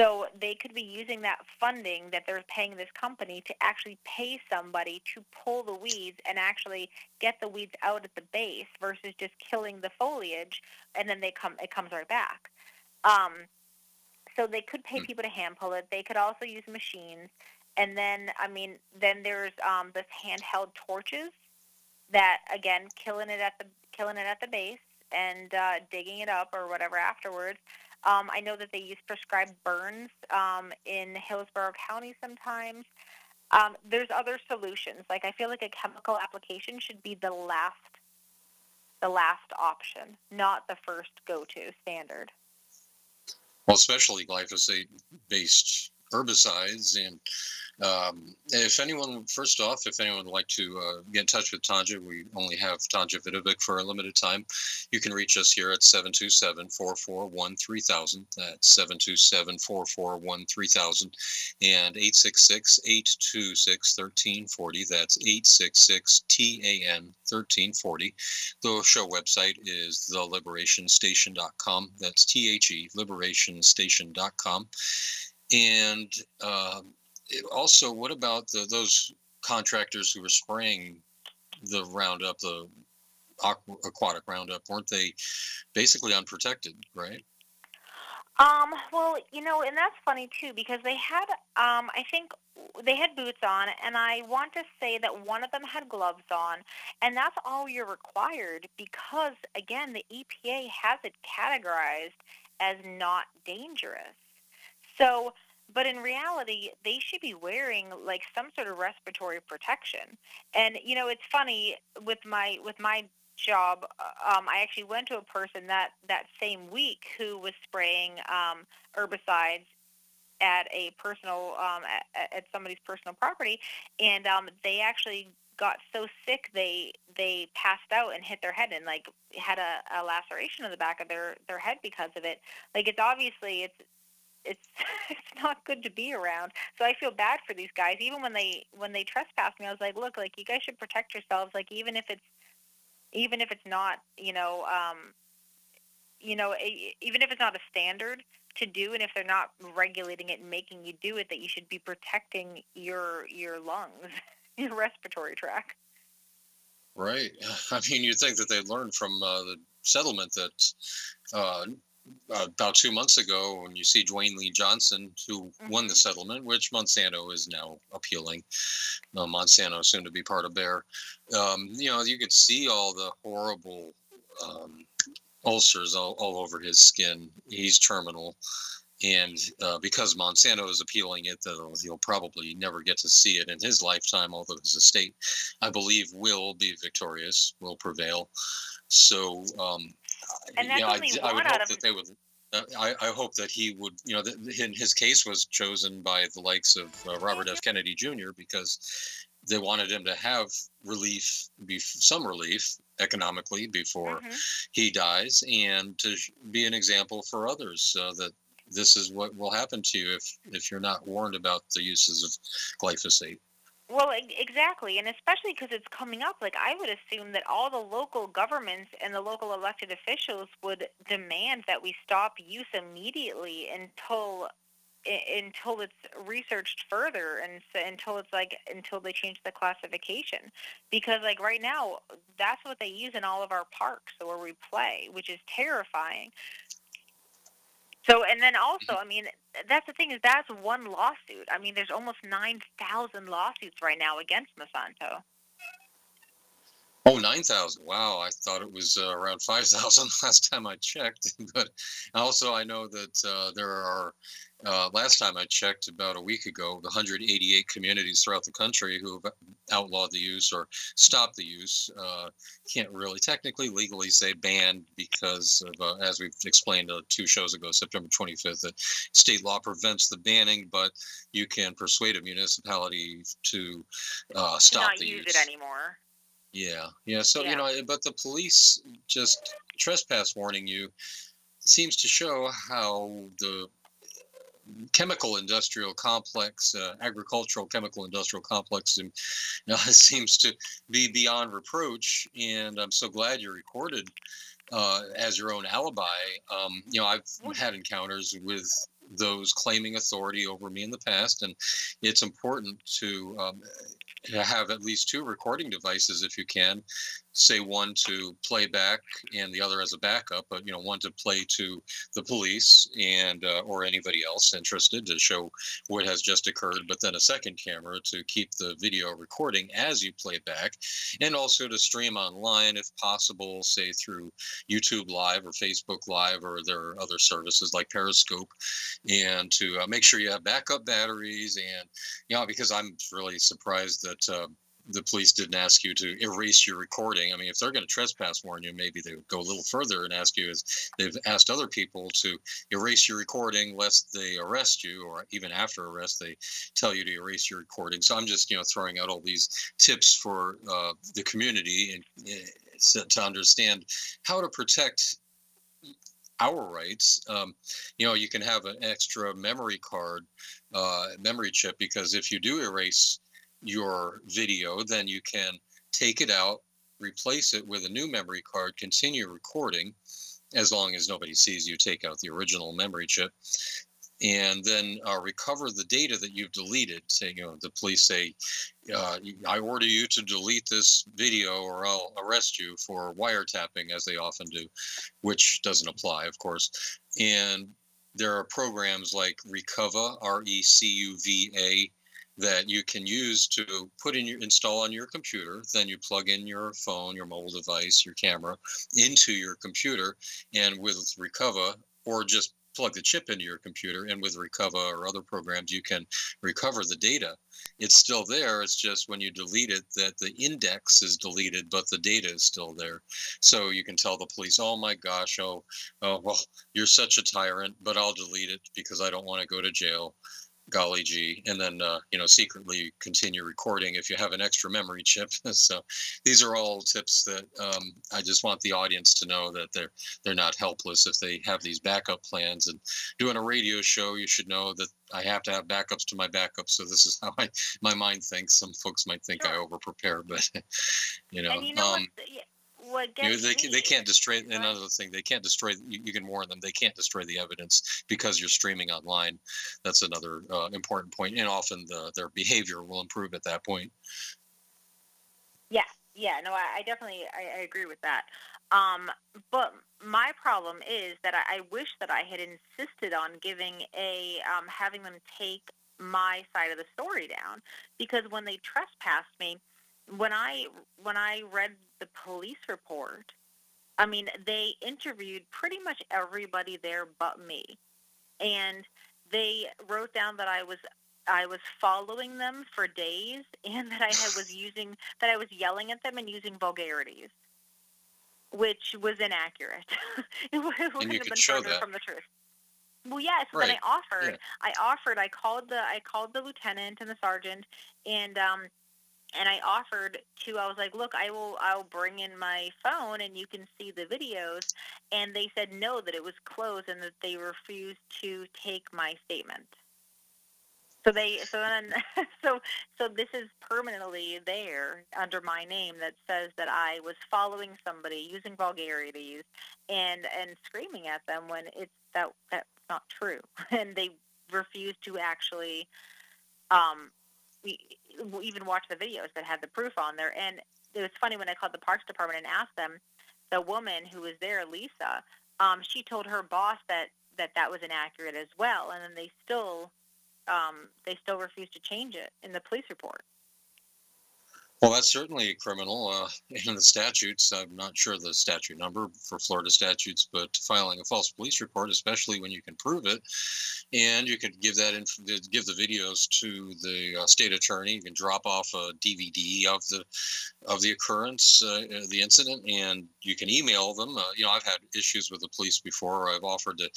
So they could be using that funding that they're paying this company to actually pay somebody to pull the weeds and actually get the weeds out at the base versus just killing the foliage and then they come it comes right back. Um, so they could pay Hmm. people to hand pull it. They could also use machines. And then I mean then there's um, this handheld torches that again killing it at the killing it at the base and uh, digging it up or whatever afterwards. Um, I know that they use prescribed burns um, in Hillsborough County sometimes. Um, there's other solutions. Like I feel like a chemical application should be the last, the last option, not the first go-to standard. well, especially glyphosate-based herbicides. And um, if anyone, first off, if anyone would like to uh, get in touch with Tanja, we only have Tanja Vidovic for a limited time. You can reach us here at 727-441-3000. That's 727-441-3000 and 866-826-1340. That's 866-TAN-1340. The show website is theliberationstation.com. That's T-H-E, liberationstation.com. And it- also, what about the, those contractors who were spraying the Roundup, the aqua, aquatic Roundup? Weren't they basically unprotected, right? Um, well, you know, and that's funny too because they had, um, I think they had boots on, and I want to say that one of them had gloves on, and that's all you're required because, again, the EPA has it categorized as not dangerous. So, but in reality, they should be wearing like some sort of respiratory protection. And you know, it's funny with my with my job. uh, Um, I actually went to a person that that same week who was spraying um, herbicides at a personal um, at, at somebody's personal property, and um, they actually got so sick they they passed out and hit their head and like had a, a laceration in the back of their their head because of it. Like it's obviously it's it's it's not good to be around. So I feel bad for these guys. Even when they when they trespass me, I was like, look, like you guys should protect yourselves. Like even if it's even if it's not, you know, um, you know, even if it's not a standard to do, and if they're not regulating it and making you do it, that you should be protecting your your lungs, your respiratory tract. Right. I mean, you'd think that they learned from uh, the settlement that uh, about two months ago, when you see Dewayne Lee Johnson, who won the Mhm. settlement, which Monsanto is now appealing. Uh, Monsanto soon to be part of Bayer. Um, you know, you could see all the horrible um, ulcers all, all over his skin. He's terminal. And uh, because Monsanto is appealing it, though, he'll probably never get to see it in his lifetime, although his estate, I believe, will be victorious, will prevail. So, um, And you know, that's I, only I would hope that they would. Uh, I, I hope that he would, you know, that in his case was chosen by the likes of uh, Robert F. Kennedy Jr. because they wanted him to have relief, be some relief economically before Mhm. he dies, and to be an example for others uh, that this is what will happen to you if if you're not warned about the uses of glyphosate. Well, exactly, and especially because it's coming up. Like I would assume that all the local governments and the local elected officials would demand that we stop use immediately until until it's researched further and until it's like until they change the classification because like right now that's what they use in all of our parks where we play which is terrifying so and then also mm-hmm. i mean that's the thing is that's one lawsuit. I mean there's almost 9000 lawsuits right now against monsanto Oh, 9,000. Wow. I thought it was uh, around 5,000 last time I checked. but also, I know that uh, there are, uh, last time I checked about a week ago, the 188 communities throughout the country who have outlawed the use or stopped the use. Uh, can't really technically legally say banned because, of, uh, as we've explained uh, two shows ago, September 25th, that state law prevents the banning, but you can persuade a municipality to uh, to stop not the use Not use. it anymore Yeah, yeah. So Yeah. you know, but the police just trespass warning you seems to show how the chemical industrial complex, uh, agricultural chemical industrial complex, um, uh, seems to be beyond reproach. And I'm so glad you recorded uh, as your own alibi. Um, you know, I've had encounters with those claiming authority over me in the past, and it's important to um, to have at least two recording devices if you can say one to play back and the other as a backup but you know one to play to the police and uh, or anybody else interested to show what has just occurred but then a second camera to keep the video recording as you play back and also to stream online if possible say through youtube live or facebook live or there are other services like periscope and to uh, make sure you have backup batteries and you know because i'm really surprised that uh, the police didn't ask you to erase your recording. I mean, if they're going to trespass warn you, maybe they would go a little further and ask you, as they've asked other people to erase your recording lest they arrest you, or even after arrest, they tell you to erase your recording. So I'm just, you know, throwing out all these tips for uh, the community and uh, to understand how to protect our rights. Um, you know, you can have an extra memory card, uh, memory chip, because if you do erase your video, then you can take it out, replace it with a new memory card, continue recording, as long as nobody sees you take out the original memory chip, and then uh, recover the data that you've deleted. Say, you know, the police say, uh, "I order you to delete this video, or I'll arrest you for wiretapping," as they often do, which doesn't apply, of course. And there are programs like Recuva, R-E-C-U-V-A, that you can use to put in your install on your computer. Then you plug in your phone, your mobile device, your camera into your computer, and with Recuva or just plug the chip into your computer and with recover or other programs you can recover the data it's still there it's just when you delete it that the index is deleted but the data is still there so you can tell the police oh my gosh oh, oh well you're such a tyrant but i'll delete it because i don't want to go to jail golly gee, and then uh, you know secretly continue recording if you have an extra memory chip. so these are all tips that um, I just want the audience to know that they're they're not helpless if they have these backup plans. And doing a radio show, you should know that I have to have backups to my backups. So this is how I my mind thinks. Some folks might think sure. I over prepare, but you know. You know um, what you know, they, me they can't destroy ahead. another thing they can't destroy you, you can warn them they can't destroy the evidence because you're streaming online that's another uh, important point and often the, their behavior will improve at that point Yeah, yeah, no, I, I definitely I, I agree with that. Um, but my problem is that I, I wish that I had insisted on giving a um, having them take my side of the story down because when they trespassed me, when I when I read the police report, I mean they interviewed pretty much everybody there but me, and they wrote down that I was I was following them for days and that I had, was using that I was yelling at them and using vulgarities, which was inaccurate. it would have been further that. from the truth. Well, yes. Then I offered. yeah. I offered. I called the. I called the lieutenant and the sergeant, and um, and I offered to. I was like, look, I will. I'll bring in my phone and you can see the videos. And they said no, that it was closed and that they refused to take my statement. So they. So then. So so this is permanently there under my name that says that I was following somebody using vulgarities and and screaming at them when it's that that's not true and they refused to actually um we, even watched the videos that had the proof on there. And it was funny when I called the parks department and asked them the woman who was there Lisa um she told her boss that that that was inaccurate as well. And then they still um they still refused to change it in the police report well that's certainly a criminal uh, in the statutes. I'm not sure the statute number for florida statutes but filing a false police report especially when you can prove it and you could give that inf- give the videos to the uh, state attorney. You can drop off a dvd of the of the occurrence uh, the incident and you can email them. Uh, you know i've had issues with the police before. I've offered to you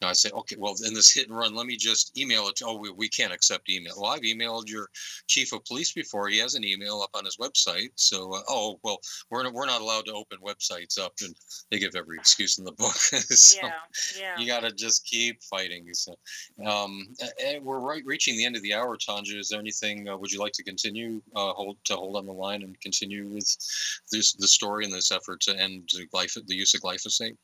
know i say okay well in this hit and run let me just email it to, oh we, we can't accept email. Well i've emailed your chief of police before. He has an email up on his website so uh, oh well we're not, we're not allowed to open websites up and they give every excuse in the book so yeah yeah. you got to just keep fighting so um and we're right reaching the end of the hour tanja is there anything uh, would you like to continue uh, hold to hold on the line and continue with this the story and this effort to end glyph- the use of glyphosate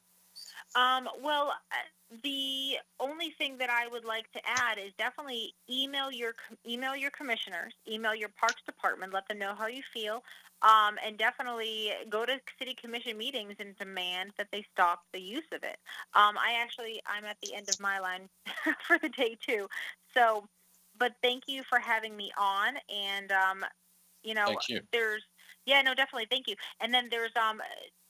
Um, well, uh, the only thing that I would like to add is definitely email your email your commissioners, email your parks department, let them know how you feel, um, and definitely go to city commission meetings and demand that they stop the use of it. Um, I actually I'm at the end of my line for the day too, so. But thank you for having me on, and um, you know, you. there's yeah, no, definitely, thank you. And then there's um,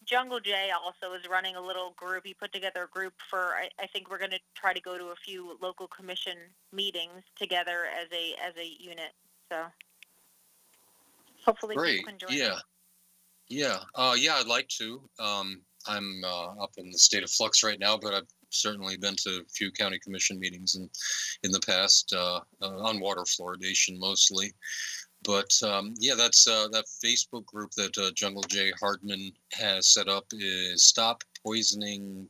Jungle Jay also is running a little group. He put together a group for. I, I think we're going to try to go to a few local commission meetings together as a as a unit. So Hopefully, Great. people can join. Yeah. us. Yeah. Uh, yeah, I'd like to. Um, I'm uh, up in the state of flux right now, but I've certainly been to a few county commission meetings in, in the past uh, uh, on water fluoridation mostly. But um, yeah, that's uh, that Facebook group that uh, Jungle J Hardman has set up is Stop Poisoning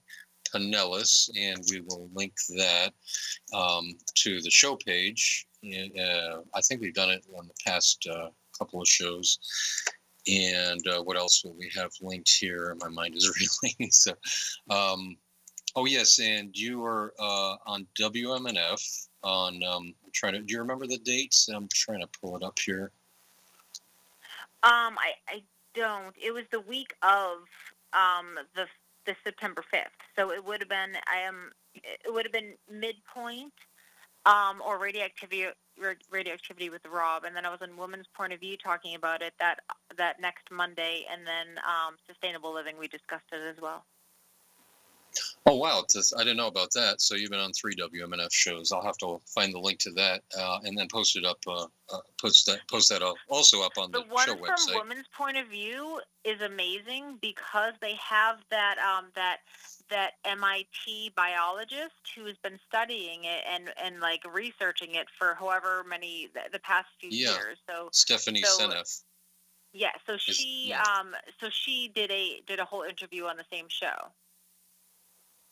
Pinellas, and we will link that um, to the show page. Uh, I think we've done it on the past uh, couple of shows. And uh, what else will we have linked here? My mind is reeling. so, um, oh yes, and you are uh, on WMNF on. Um, trying to. Do you remember the dates? I'm trying to pull it up here. Um, I, I don't. It was the week of um the the September fifth, so it would have been I am it would have been midpoint, um, or radioactivity radioactivity with Rob, and then I was on Woman's Point of View talking about it that that next Monday, and then um, sustainable living we discussed it as well. Oh wow, I didn't know about that. So you've been on three WMNF shows. I'll have to find the link to that uh, and then post it up. Uh, uh, post that post that up, also up on The the, one show from website. Woman's Point of View is amazing because they have that um, that that MIT biologist who has been studying it and and like researching it for however many the, the past few Yeah. years. So Stephanie So- Seneff. yeah, so she yeah. um so she did a did a whole interview on the same show.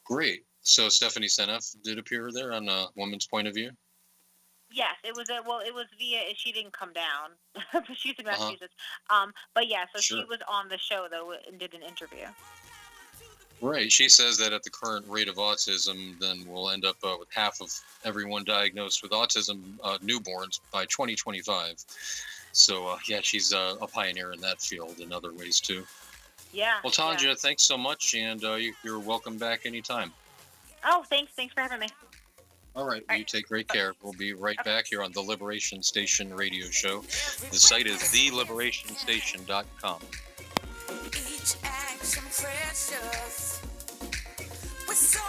Great. So Stephanie Seneff did appear there on uh, Woman's Point of View. Yes, it was a well. It was via. She didn't come down, but she's in Uh-huh. Um, but yeah, so she was on the show though and did an interview. Right. She says that at the current rate of autism, then we'll end up uh, with half of everyone diagnosed with autism uh, newborns by 2025. So uh, yeah, she's uh, a pioneer in that field in other ways too. Yeah. Well, yeah. Tanja, thanks so much, and uh, you, you're welcome back anytime. Oh, thanks. Thanks for having me. All right, All you right. take great care. We'll be right Okay. back here on the Liberation Station radio show. The site is theliberationstation.com. Each action precious. We're so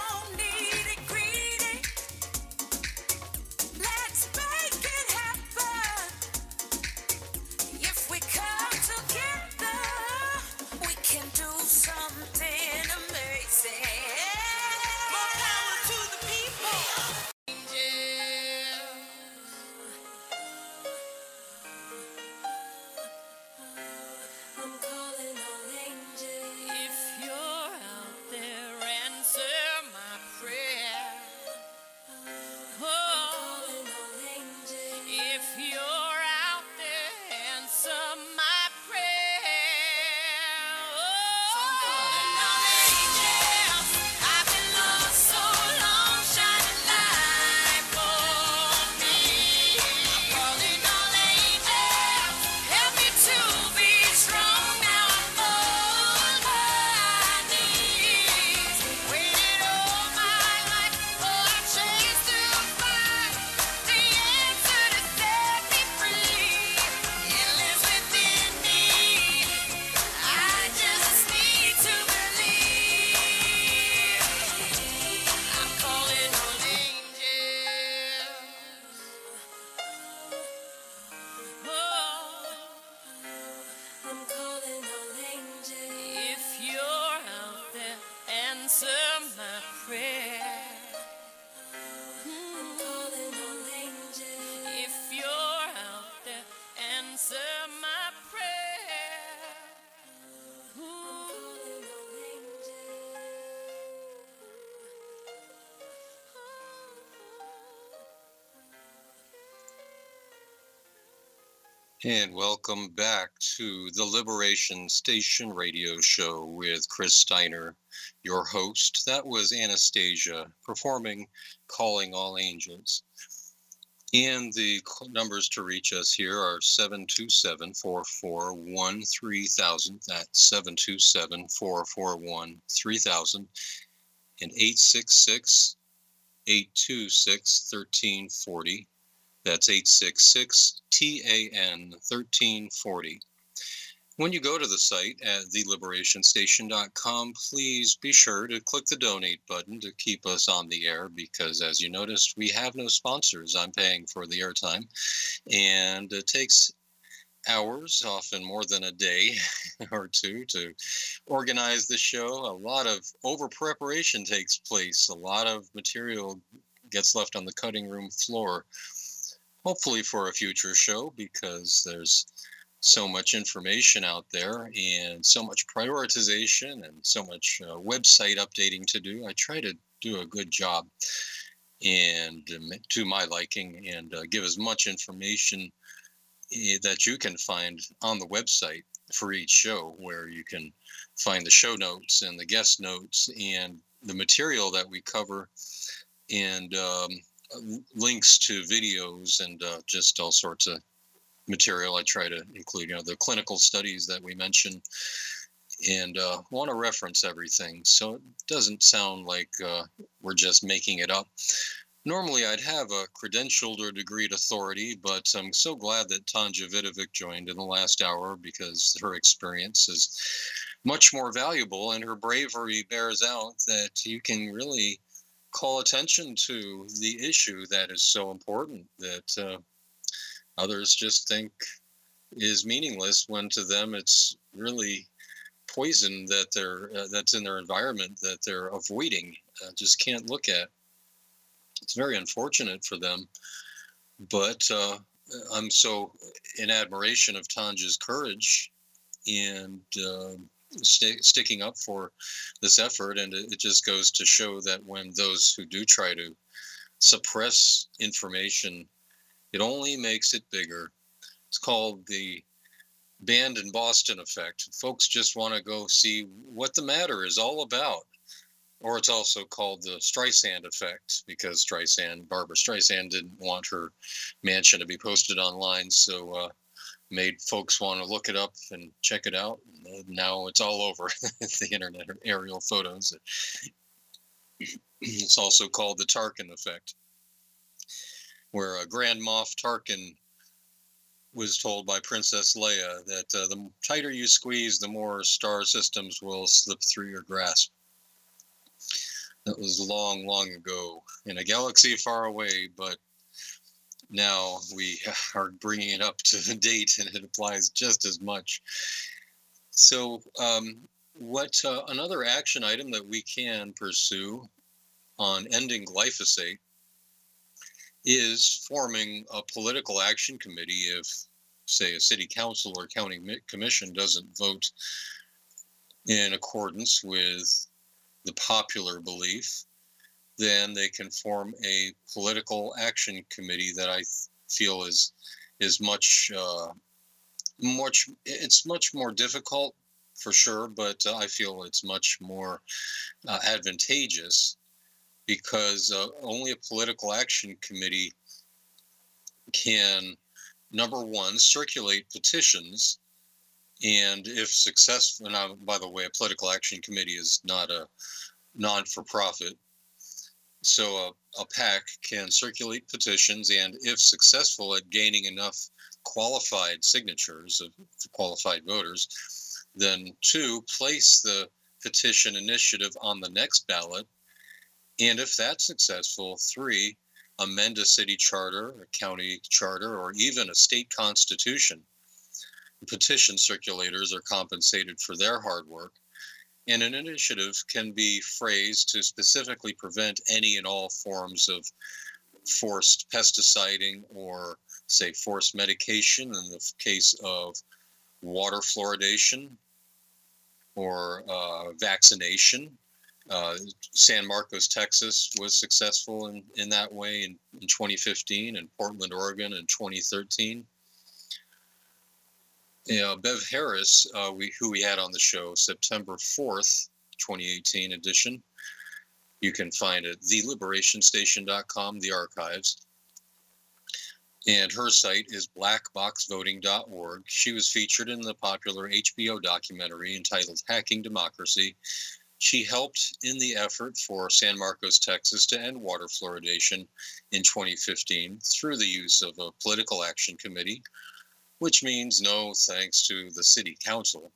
And welcome back to the Liberation Station radio show with Chris Steiner, your host. That was Anastasia performing Calling All Angels. And the numbers to reach us here are 727 441 3000. That's 727 441 3000 and 866 826 1340. That's 866 TAN 1340. When you go to the site at theliberationstation.com, please be sure to click the donate button to keep us on the air because, as you noticed, we have no sponsors. I'm paying for the airtime, and it takes hours, often more than a day or two, to organize the show. A lot of over preparation takes place, a lot of material gets left on the cutting room floor, hopefully for a future show because there's so much information out there and so much prioritization and so much uh, website updating to do. I try to do a good job and um, to my liking and uh, give as much information eh, that you can find on the website for each show where you can find the show notes and the guest notes and the material that we cover and um, links to videos and uh, just all sorts of material i try to include you know the clinical studies that we mentioned and uh, want to reference everything so it doesn't sound like uh, we're just making it up. Normally, I'd have a credentialed or degreed authority, but I'm so glad that Tanja Vidovic joined in the last hour because her experience is much more valuable and her bravery bears out that you can really call attention to the issue that is so important that uh, others just think is meaningless when to them it's really poison that they're uh, that's in their environment that they're avoiding uh, just can't look at. It's very unfortunate for them but uh, i'm so in admiration of tanja's courage and uh, st- sticking up for this effort and it, it just goes to show that when those who do try to suppress information it only makes it bigger it's called the banned in Boston effect. Folks just want to go see what the matter is all about. Or it's also called the Streisand effect because Streisand, Barbra Streisand, didn't want her mansion to be posted online, so uh, made folks want to look it up and check it out. Now it's all over the internet aerial photos. It's also called the Tarkin effect, where a Grand Moff Tarkin was told by Princess Leia that uh, the tighter you squeeze, the more star systems will slip through your grasp. That was long, long ago in a galaxy far away, but now we are bringing it up to date and it applies just as much. So, um, what uh, another action item that we can pursue on ending glyphosate is forming a political action committee if, say, a city council or county commission doesn't vote in accordance with the popular belief, then they can form a political action committee that I feel is is much uh, much it's much more difficult for sure, but uh, I feel it's much more uh, advantageous because uh, only a political action committee can, number one, circulate petitions. And if successful, and I, by the way, a political action committee is not a non for profit. So a, a PAC can circulate petitions, and if successful at gaining enough qualified signatures of qualified voters, then two, place the petition initiative on the next ballot and if that's successful, three, amend a city charter, a county charter, or even a state constitution. Petition circulators are compensated for their hard work, and an initiative can be phrased to specifically prevent any and all forms of forced pesticiding or, say, forced medication in the case of water fluoridation or uh, vaccination uh, San Marcos, Texas was successful in, in that way in, in 2015 and Portland, Oregon in 2013. Know, Bev Harris, uh, we, who we had on the show September 4th, 2018 edition. You can find it theliberationstation.com, the archives. And her site is blackboxvoting.org. She was featured in the popular HBO documentary entitled Hacking Democracy she helped in the effort for San Marcos, Texas to end water fluoridation in 2015 through the use of a political action committee, which means no thanks to the city council.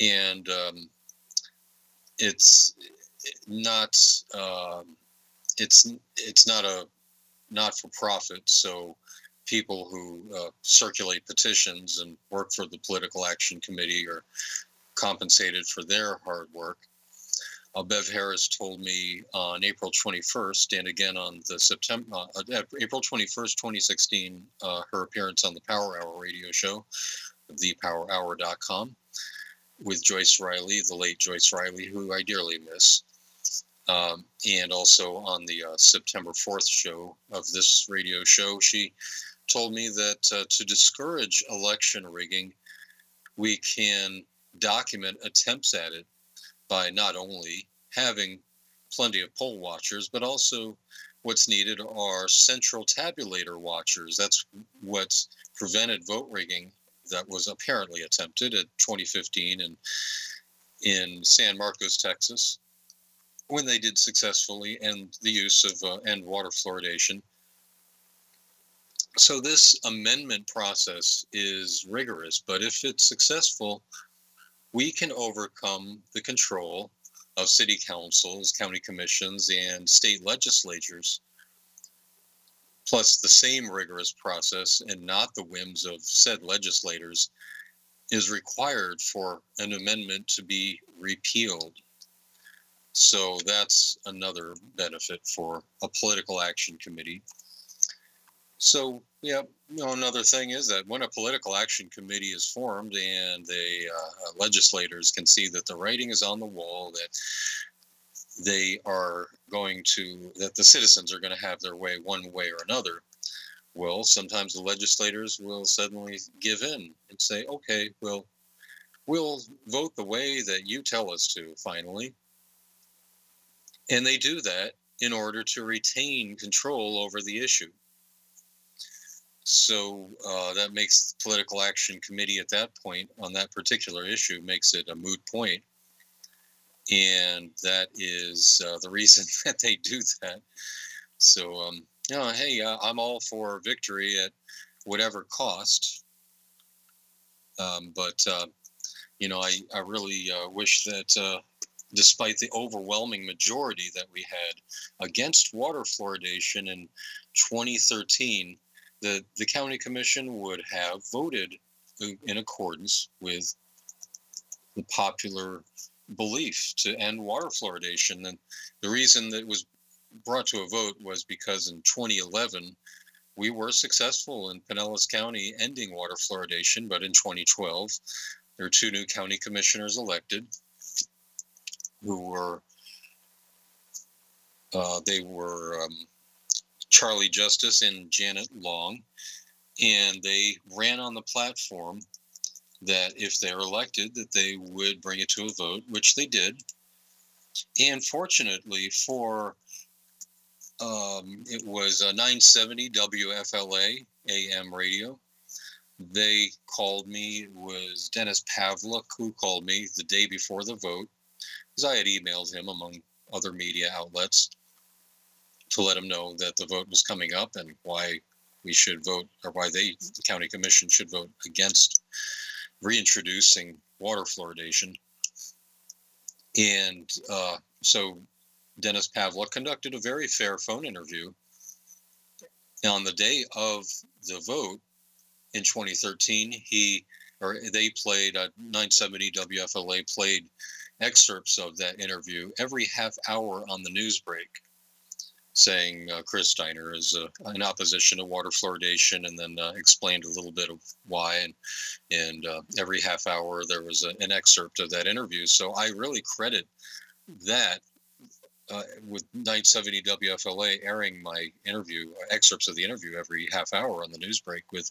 And um, it's not uh, it's it's not a not for profit, so people who uh, circulate petitions and work for the Political Action Committee are compensated for their hard work. Uh, Bev Harris told me on April 21st, and again on the September uh, uh April 21st, 2016, uh, her appearance on the Power Hour radio show, thepowerhour.com, with Joyce Riley, the late Joyce Riley, who I dearly miss. Um, and also on the uh, September 4th show of this radio show, she told me that uh, to discourage election rigging, we can document attempts at it by not only having plenty of poll watchers, but also what's needed are central tabulator watchers. That's what's prevented vote rigging that was apparently attempted at 2015 and in San Marcos, Texas, when they did successfully and the use of uh, water fluoridation. So this amendment process is rigorous, but if it's successful, we can overcome the control of city councils, county commissions, and state legislatures, plus the same rigorous process and not the whims of said legislators, is required for an amendment to be repealed. So that's another benefit for a political action committee. So, yeah, you know, another thing is that when a political action committee is formed and the uh, legislators can see that the writing is on the wall, that they are going to, that the citizens are going to have their way one way or another, well, sometimes the legislators will suddenly give in and say, okay, well, we'll vote the way that you tell us to finally. And they do that in order to retain control over the issue. So uh, that makes the political action committee at that point on that particular issue makes it a moot. And that is uh, the reason that they do that. So, um, you know, hey, uh, I'm all for victory at whatever cost. Um, but, uh, you know, I, I really uh, wish that uh, despite the overwhelming majority that we had against water fluoridation in 2013, the, the county commission would have voted in accordance with the popular belief to end water fluoridation. And the reason that was brought to a vote was because in 2011, we were successful in Pinellas County ending water fluoridation, but in 2012, there were two new county commissioners elected who were, uh, they were um, Charlie Justice and Janet Long, and they ran on the platform that if they're elected, that they would bring it to a vote, which they did. And fortunately for um, it was a 970 WFLA AM radio. They called me. It was Dennis Pavlik who called me the day before the vote, because I had emailed him among other media outlets to let them know that the vote was coming up and why we should vote, or why they, the county commission, should vote against reintroducing water fluoridation. And uh, so Dennis Pavlik conducted a very fair phone interview. on the day of the vote in 2013, he or they played uh, 970 WFLA played excerpts of that interview every half hour on the news break saying uh, Chris Steiner is uh, in opposition to water fluoridation, and then uh, explained a little bit of why. And and uh, every half hour there was a, an excerpt of that interview. So I really credit that uh, with 970 WFLA airing my interview excerpts of the interview every half hour on the news break with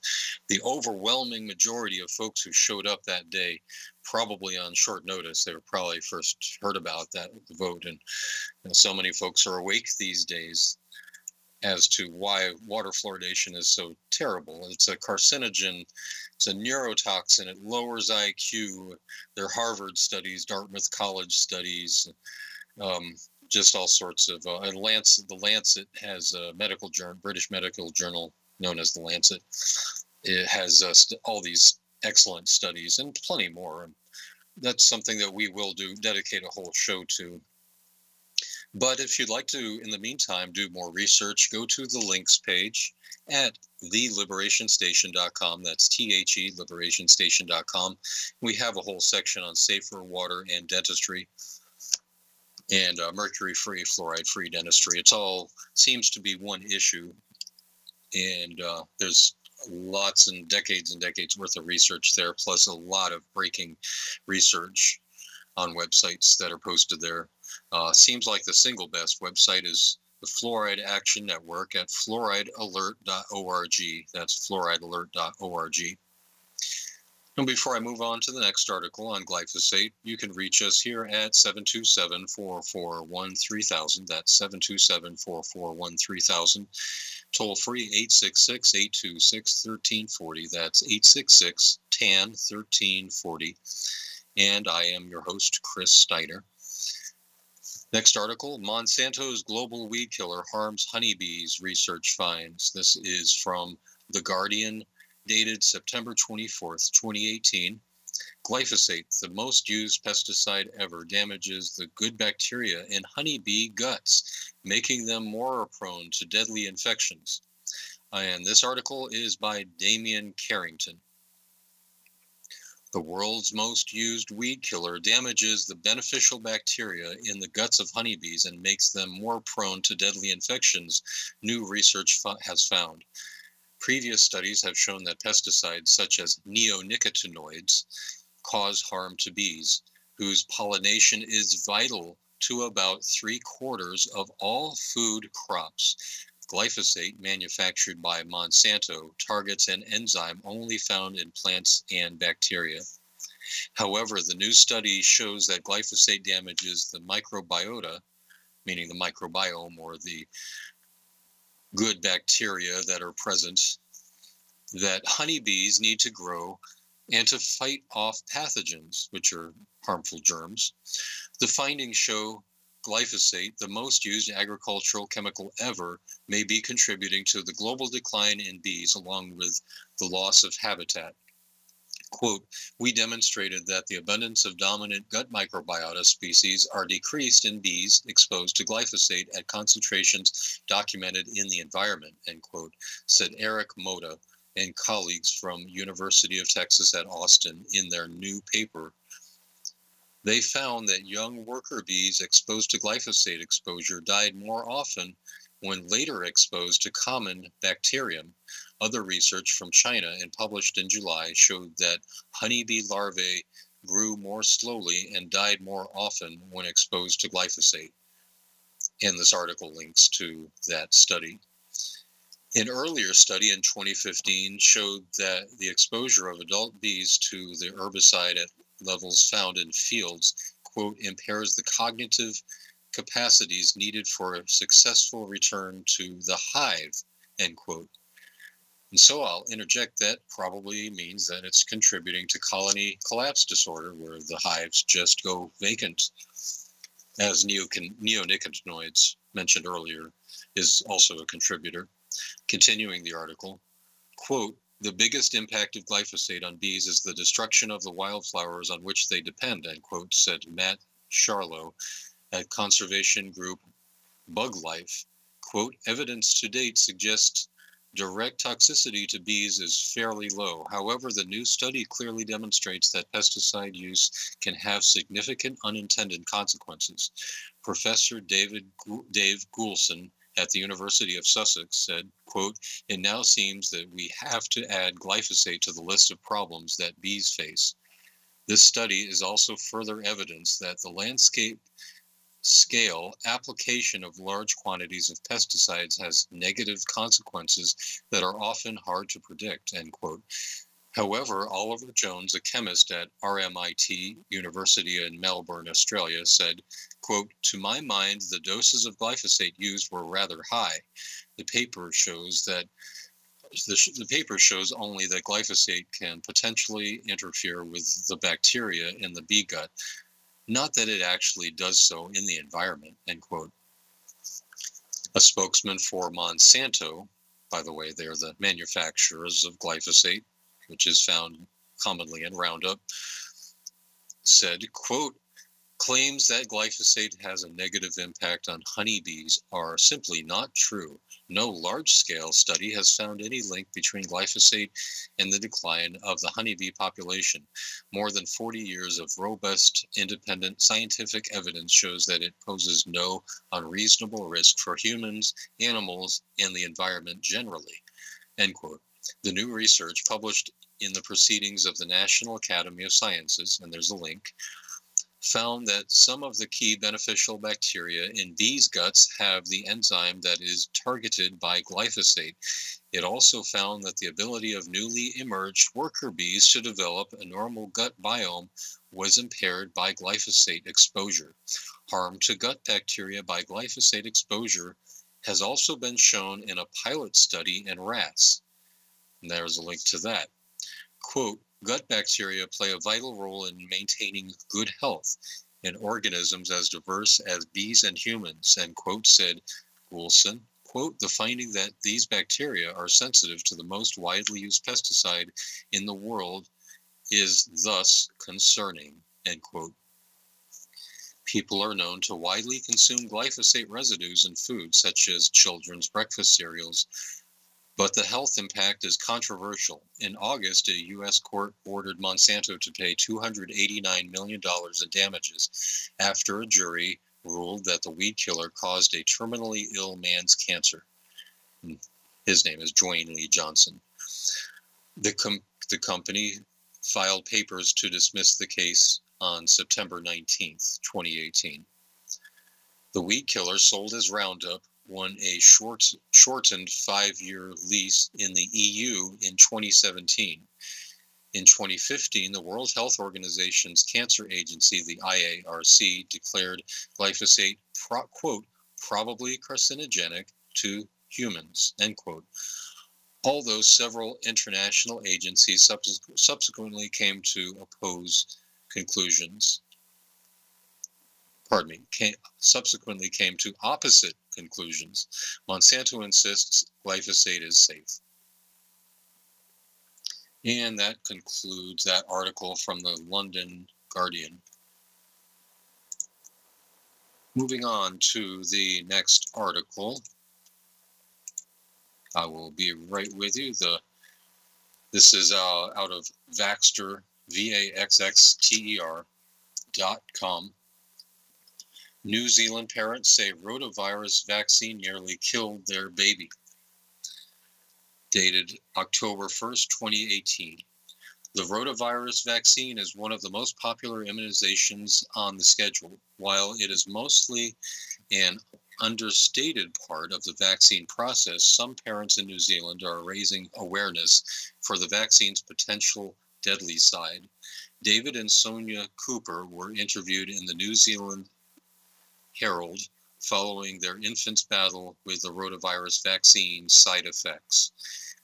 the overwhelming majority of folks who showed up that day probably on short notice. They were probably first heard about that vote and you know, so many folks are awake these days as to why water fluoridation is so terrible. It's a carcinogen it's a neurotoxin it lowers iq there are harvard studies dartmouth college studies um, just all sorts of uh, and Lancet. The Lancet has a medical journal, British medical journal known as the Lancet. It has uh, st- all these excellent studies and plenty more. And that's something that we will do, dedicate a whole show to. But if you'd like to, in the meantime, do more research, go to the links page at theliberationstation.com. That's T H E, liberationstation.com. We have a whole section on safer water and dentistry and uh, mercury free, fluoride free dentistry. It's all seems to be one issue. And uh, there's lots and decades and decades worth of research there, plus a lot of breaking research on websites that are posted there. Uh, seems like the single best website is the Fluoride Action Network at fluoridealert.org. That's fluoridealert.org. And before I move on to the next article on glyphosate, you can reach us here at 727 441 3000. That's 727 441 3000. Toll free 866 826 1340. That's 866 TAN 1340. And I am your host, Chris Steiner. Next article Monsanto's global weed killer harms honeybees, research finds. This is from The Guardian, dated September 24th, 2018. Glyphosate, the most used pesticide ever, damages the good bacteria in honeybee guts, making them more prone to deadly infections. And this article is by Damian Carrington. The world's most used weed killer damages the beneficial bacteria in the guts of honeybees and makes them more prone to deadly infections, new research has found. Previous studies have shown that pesticides such as neonicotinoids cause harm to bees, whose pollination is vital to about three quarters of all food crops. Glyphosate, manufactured by Monsanto, targets an enzyme only found in plants and bacteria. However, the new study shows that glyphosate damages the microbiota, meaning the microbiome or the good bacteria that are present, that honeybees need to grow and to fight off pathogens, which are harmful germs. The findings show glyphosate, the most used agricultural chemical ever, may be contributing to the global decline in bees along with the loss of habitat. Quote, we demonstrated that the abundance of dominant gut microbiota species are decreased in bees exposed to glyphosate at concentrations documented in the environment, end quote, said Erick Motta and colleagues from University of Texas at Austin in their new paper. They found that young worker bees exposed to glyphosate exposure died more often when later exposed to common bacterium. Other research from China and published in July showed that honeybee larvae grew more slowly and died more often when exposed to glyphosate. And this article links to that study. An earlier study in 2015 showed that the exposure of adult bees to the herbicide at levels found in fields, quote, impairs the cognitive capacities needed for a successful return to the hive, end quote. And so I'll interject that probably means that it's contributing to colony collapse disorder, where the hives just go vacant, as neonicotinoids mentioned earlier is also a contributor. Continuing the article, quote, the biggest impact of glyphosate on bees is the destruction of the wildflowers on which they depend, end quote, said Matt Shardlow at conservation group Buglife. Quote, evidence to date suggests direct toxicity to bees is fairly low. However, the new study clearly demonstrates that pesticide use can have significant unintended consequences. Professor David Dave Goulson at the University of Sussex said, quote, it now seems that we have to add glyphosate to the list of problems that bees face. This study is also further evidence that the landscape scale application of large quantities of pesticides has negative consequences that are often hard to predict, end quote. However, Oliver Jones, a chemist at RMIT University in Melbourne, Australia, said, quote, to my mind, the doses of glyphosate used were rather high. The paper shows that the, the, paper shows only that glyphosate can potentially interfere with the bacteria in the bee gut, not that it actually does so in the environment, end quote. A spokesman for Monsanto, by the way, they're the manufacturers of glyphosate, which is found commonly in Roundup, said, quote, Claims that glyphosate has a negative impact on honeybees are simply not true. No large scale study has found any link between glyphosate and the decline of the honeybee population. More than 40 years of robust, independent scientific evidence shows that it poses no unreasonable risk for humans, animals, and the environment generally. End quote. The new research published in the Proceedings of the National Academy of Sciences, and there's a link, found that some of the key beneficial bacteria in bees' guts have the enzyme that is targeted by glyphosate. It also found that the ability of newly emerged worker bees to develop a normal gut biome was impaired by glyphosate exposure. Harm to gut bacteria by glyphosate exposure has also been shown in a pilot study in rats. And there's a link to that. Quote, gut bacteria play a vital role in maintaining good health in organisms as diverse as bees and humans, end quote, said Goulson. Quote, the finding that these bacteria are sensitive to the most widely used pesticide in the world is thus concerning, end quote. People are known to widely consume glyphosate residues in food, such as children's breakfast cereals, but the health impact is controversial. In August, a U.S. court ordered Monsanto to pay $289 million in damages after a jury ruled that the weed killer caused a terminally ill man's cancer. Hmm. His name is Dewayne Lee Johnson. The, com- the company filed papers to dismiss the case on September 19, 2018. The weed killer sold as Roundup won a short, shortened five year lease in the EU in 2017. In 2015, the World Health Organization's cancer agency, the IARC, declared glyphosate, pro, quote, probably carcinogenic to humans, end quote. Although several international agencies subsequently came to oppose conclusions, pardon me, came, subsequently came to opposite conclusions. Monsanto insists glyphosate is safe. And that concludes that article from the London Guardian. Moving on to the next article. I will be right with you. The this is uh, out of Vaxxter, V-A-X-X-T-E-R dot com. New Zealand parents say rotavirus vaccine nearly killed their baby. Dated October 1st, 2018. The rotavirus vaccine is one of the most popular immunizations on the schedule. While it is mostly an understated part of the vaccine process, some parents in New Zealand are raising awareness for the vaccine's potential deadly side. David and Sonia Cooper were interviewed in the New Zealand Herald following their infant's battle with the rotavirus vaccine side effects.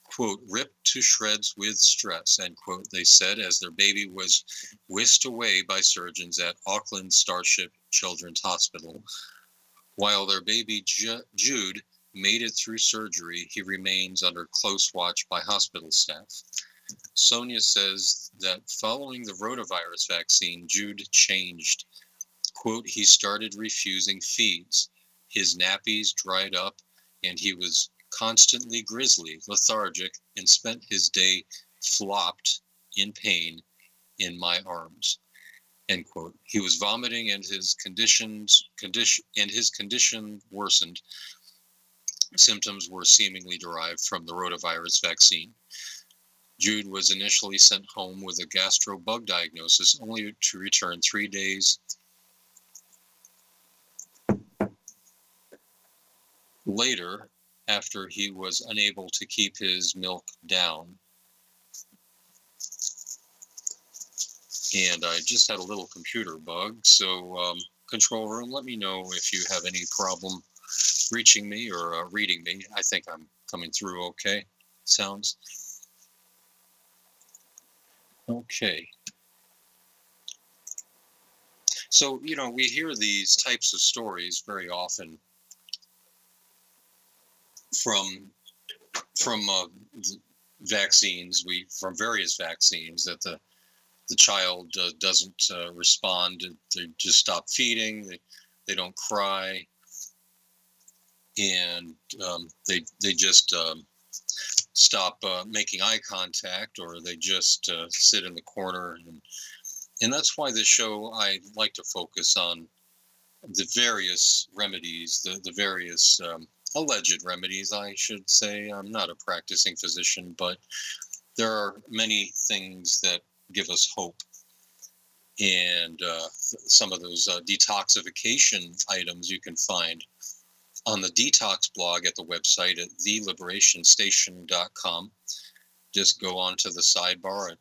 Quote, ripped to shreds with stress, end quote, they said as their baby was whisked away by surgeons at Auckland Starship Children's Hospital. While their baby Jude made it through surgery, he remains under close watch by hospital staff. Sonia says that following the rotavirus vaccine, Jude changed quote, he started refusing feeds. His nappies dried up, and he was constantly grisly, lethargic, and spent his day flopped in pain in my arms. End quote. He was vomiting, and his conditions condition and his condition worsened. Symptoms were seemingly derived from the rotavirus vaccine. Jude was initially sent home with a gastro bug diagnosis, only to return three days later after he was unable to keep his milk down. And I just had a little computer bug, so um, control room, let me know if you have any problem reaching me or uh, reading me. I think I'm coming through okay. Sounds. Okay. So, you know, we hear these types of stories very often from from uh, vaccines, we from various vaccines that the the child uh, doesn't uh, respond. They just stop feeding. They, they don't cry. And um, they, they just um, stop uh, making eye contact or they just uh, sit in the corner. And, and that's why this show, I like to focus on the various remedies, the, the various um, alleged remedies, I should say. I'm not a practicing physician, but there are many things that give us hope. And uh, some of those uh, detoxification items you can find on the detox blog at the website at theliberationstation.com. Just go on to the sidebar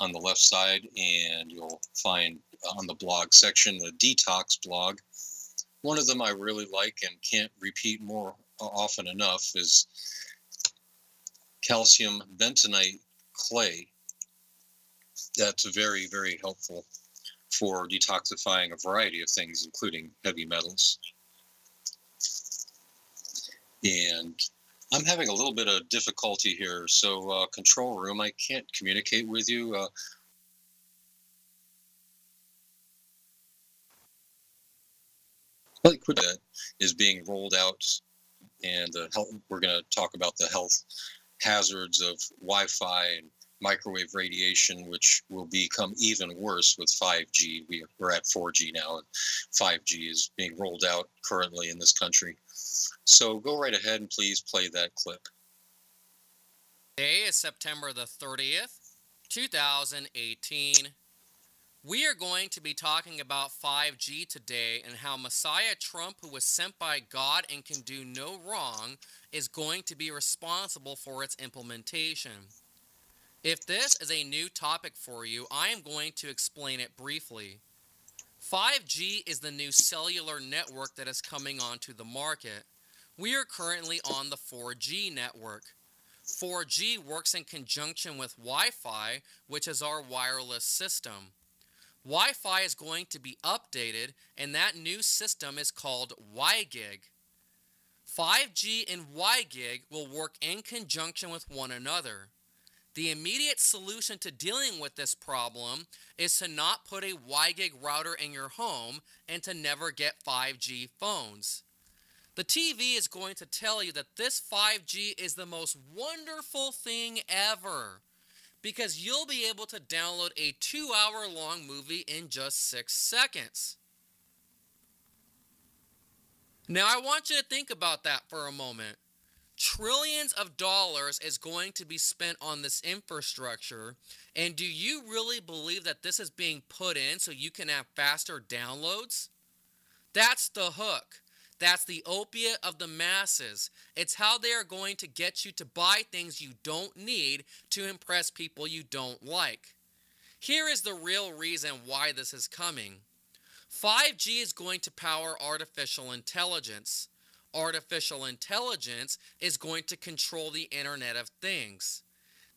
on the left side, and you'll find on the blog section the detox blog. One of them I really like and can't repeat more often enough is calcium bentonite clay. That's very, very helpful for detoxifying a variety of things, including heavy metals. And I'm having a little bit of difficulty here. So, uh, control room, I can't communicate with you. Uh, liquid is being rolled out, and the health, we're going to talk about the health hazards of Wi-Fi and microwave radiation, which will become even worse with 5G. We, we're at 4G now, and 5G is being rolled out currently in this country. So go right ahead and please play that clip. Today is September the 30th, 2018. We are going to be talking about 5G today and how Messiah Trump, who was sent by God and can do no wrong, is going to be responsible for its implementation. If this is a new topic for you, I am going to explain it briefly. 5G is the new cellular network that is coming onto the market. We are currently on the 4G network. 4G works in conjunction with Wi Fi, which is our wireless system. Wi Fi is going to be updated, and that new system is called WiGig. 5G and WiGig will work in conjunction with one another. The immediate solution to dealing with this problem is to not put a WiGig router in your home and to never get 5G phones. The TV is going to tell you that this 5G is the most wonderful thing ever because you'll be able to download a two hour long movie in just six seconds. Now, I want you to think about that for a moment. Trillions of dollars is going to be spent on this infrastructure. And do you really believe that this is being put in so you can have faster downloads? That's the hook. That's the opiate of the masses. It's how they are going to get you to buy things you don't need to impress people you don't like. Here is the real reason why this is coming 5G is going to power artificial intelligence. Artificial intelligence is going to control the Internet of Things.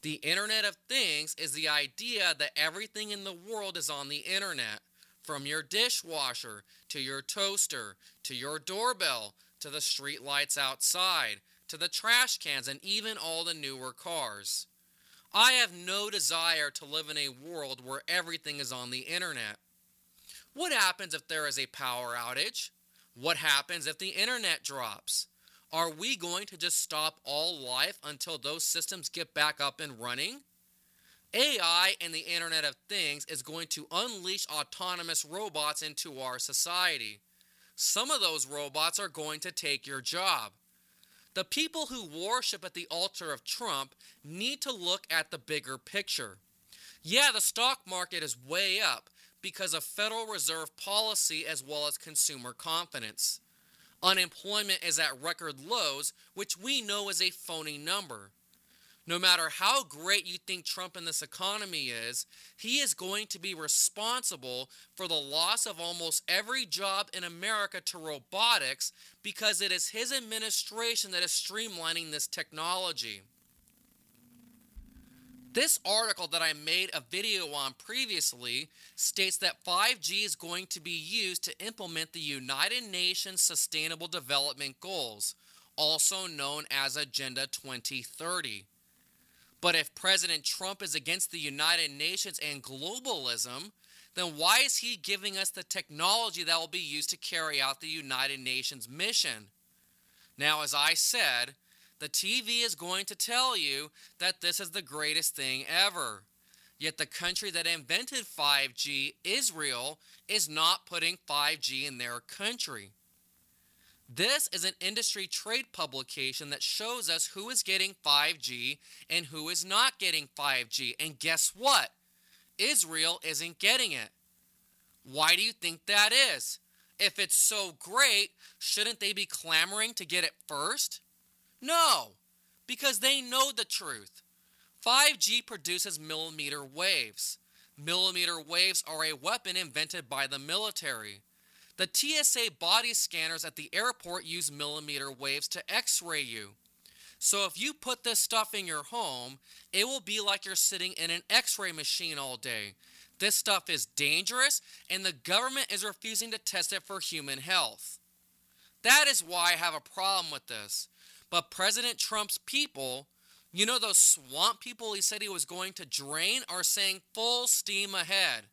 The Internet of Things is the idea that everything in the world is on the Internet. From your dishwasher to your toaster to your doorbell to the street lights outside to the trash cans and even all the newer cars. I have no desire to live in a world where everything is on the internet. What happens if there is a power outage? What happens if the internet drops? Are we going to just stop all life until those systems get back up and running? AI and the Internet of Things is going to unleash autonomous robots into our society. Some of those robots are going to take your job. The people who worship at the altar of Trump need to look at the bigger picture. Yeah, the stock market is way up because of Federal Reserve policy as well as consumer confidence. Unemployment is at record lows, which we know is a phony number. No matter how great you think Trump and this economy is, he is going to be responsible for the loss of almost every job in America to robotics because it is his administration that is streamlining this technology. This article that I made a video on previously states that 5G is going to be used to implement the United Nations Sustainable Development Goals, also known as Agenda 2030. But if President Trump is against the United Nations and globalism, then why is he giving us the technology that will be used to carry out the United Nations mission? Now, as I said, the TV is going to tell you that this is the greatest thing ever. Yet the country that invented 5G, Israel, is not putting 5G in their country. This is an industry trade publication that shows us who is getting 5G and who is not getting 5G. And guess what? Israel isn't getting it. Why do you think that is? If it's so great, shouldn't they be clamoring to get it first? No, because they know the truth. 5G produces millimeter waves. Millimeter waves are a weapon invented by the military. The TSA body scanners at the airport use millimeter waves to x ray you. So if you put this stuff in your home, it will be like you're sitting in an x ray machine all day. This stuff is dangerous, and the government is refusing to test it for human health. That is why I have a problem with this. But President Trump's people, you know, those swamp people he said he was going to drain, are saying full steam ahead.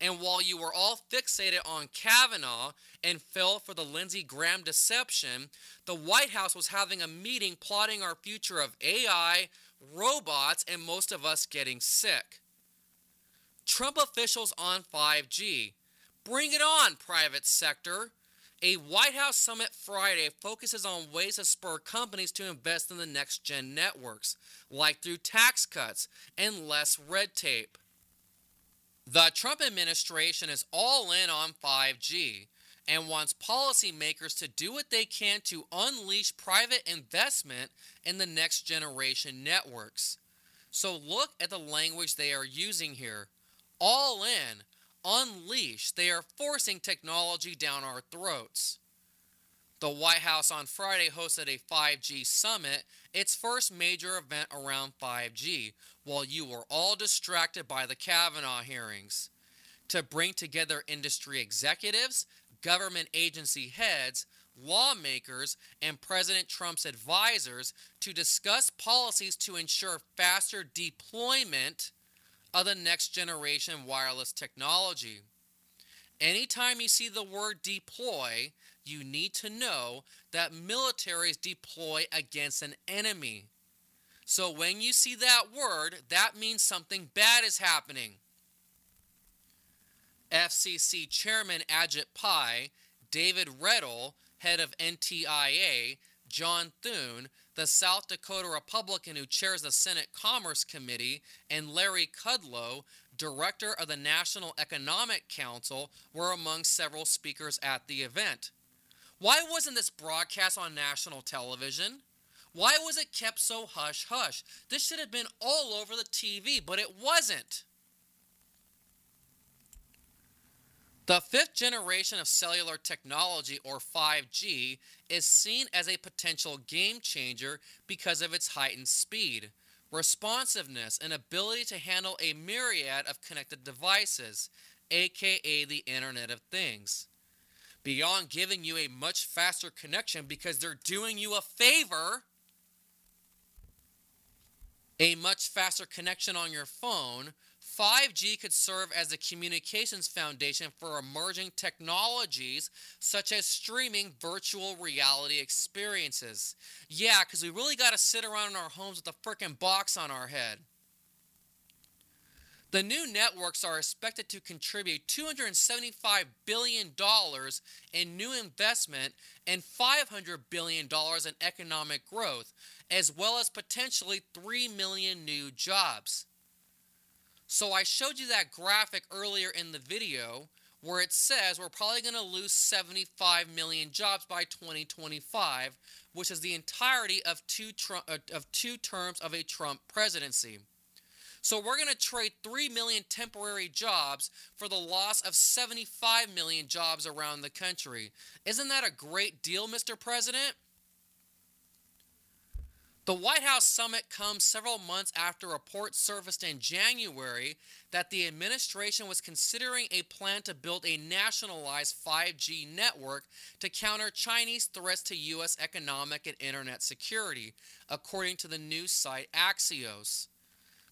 And while you were all fixated on Kavanaugh and fell for the Lindsey Graham deception, the White House was having a meeting plotting our future of AI, robots, and most of us getting sick. Trump officials on 5G. Bring it on, private sector. A White House summit Friday focuses on ways to spur companies to invest in the next gen networks, like through tax cuts and less red tape. The Trump administration is all in on 5G and wants policymakers to do what they can to unleash private investment in the next generation networks. So look at the language they are using here. All in, unleash, they are forcing technology down our throats. The White House on Friday hosted a 5G summit, its first major event around 5G, while you were all distracted by the Kavanaugh hearings. To bring together industry executives, government agency heads, lawmakers, and President Trump's advisors to discuss policies to ensure faster deployment of the next generation wireless technology. Anytime you see the word deploy, you need to know that militaries deploy against an enemy. So when you see that word, that means something bad is happening. FCC Chairman Ajit Pai, David Redl, head of NTIA, John Thune, the South Dakota Republican who chairs the Senate Commerce Committee, and Larry Kudlow, director of the National Economic Council, were among several speakers at the event. Why wasn't this broadcast on national television? Why was it kept so hush hush? This should have been all over the TV, but it wasn't. The fifth generation of cellular technology, or 5G, is seen as a potential game changer because of its heightened speed, responsiveness, and ability to handle a myriad of connected devices, aka the Internet of Things. Beyond giving you a much faster connection because they're doing you a favor, a much faster connection on your phone 5G could serve as a communications foundation for emerging technologies such as streaming virtual reality experiences. Yeah, because we really got to sit around in our homes with a freaking box on our head. The new networks are expected to contribute $275 billion in new investment and $500 billion in economic growth, as well as potentially 3 million new jobs. So I showed you that graphic earlier in the video where it says we're probably going to lose 75 million jobs by 2025, which is the entirety of two uh, of two terms of a Trump presidency. So we're going to trade 3 million temporary jobs for the loss of 75 million jobs around the country. Isn't that a great deal, Mr. President? The White House summit comes several months after reports surfaced in January that the administration was considering a plan to build a nationalized 5G network to counter Chinese threats to U.S. economic and internet security, according to the news site Axios.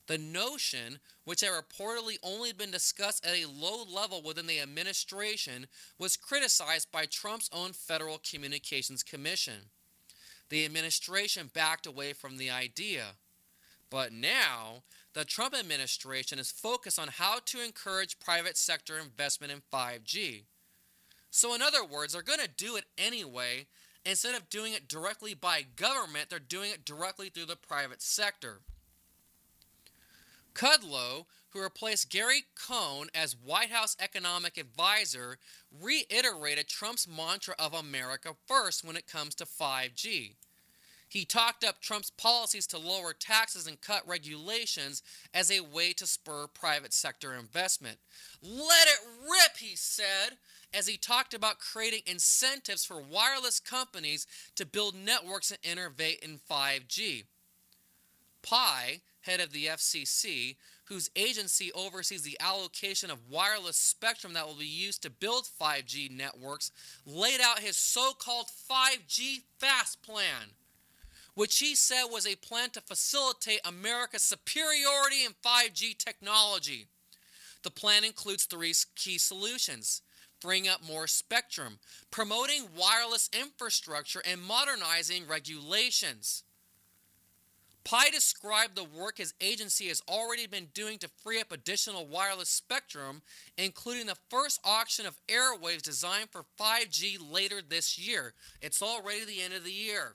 The notion, which had reportedly only been discussed at a low level within the administration, was criticized by Trump's own Federal Communications Commission the administration backed away from the idea. But now, the Trump administration is focused on how to encourage private sector investment in 5G. So, in other words, they're going to do it anyway. Instead of doing it directly by government, they're doing it directly through the private sector. Kudlow, who replaced Gary Cohn as White House economic advisor, reiterated Trump's mantra of America first when it comes to 5G. He talked up Trump's policies to lower taxes and cut regulations as a way to spur private sector investment. Let it rip, he said, as he talked about creating incentives for wireless companies to build networks and innovate in 5G. Pai, head of the FCC, whose agency oversees the allocation of wireless spectrum that will be used to build 5G networks, laid out his so called 5G FAST plan, which he said was a plan to facilitate America's superiority in 5G technology. The plan includes three key solutions bring up more spectrum, promoting wireless infrastructure, and modernizing regulations. Pai described the work his agency has already been doing to free up additional wireless spectrum, including the first auction of airwaves designed for 5G later this year. It's already the end of the year.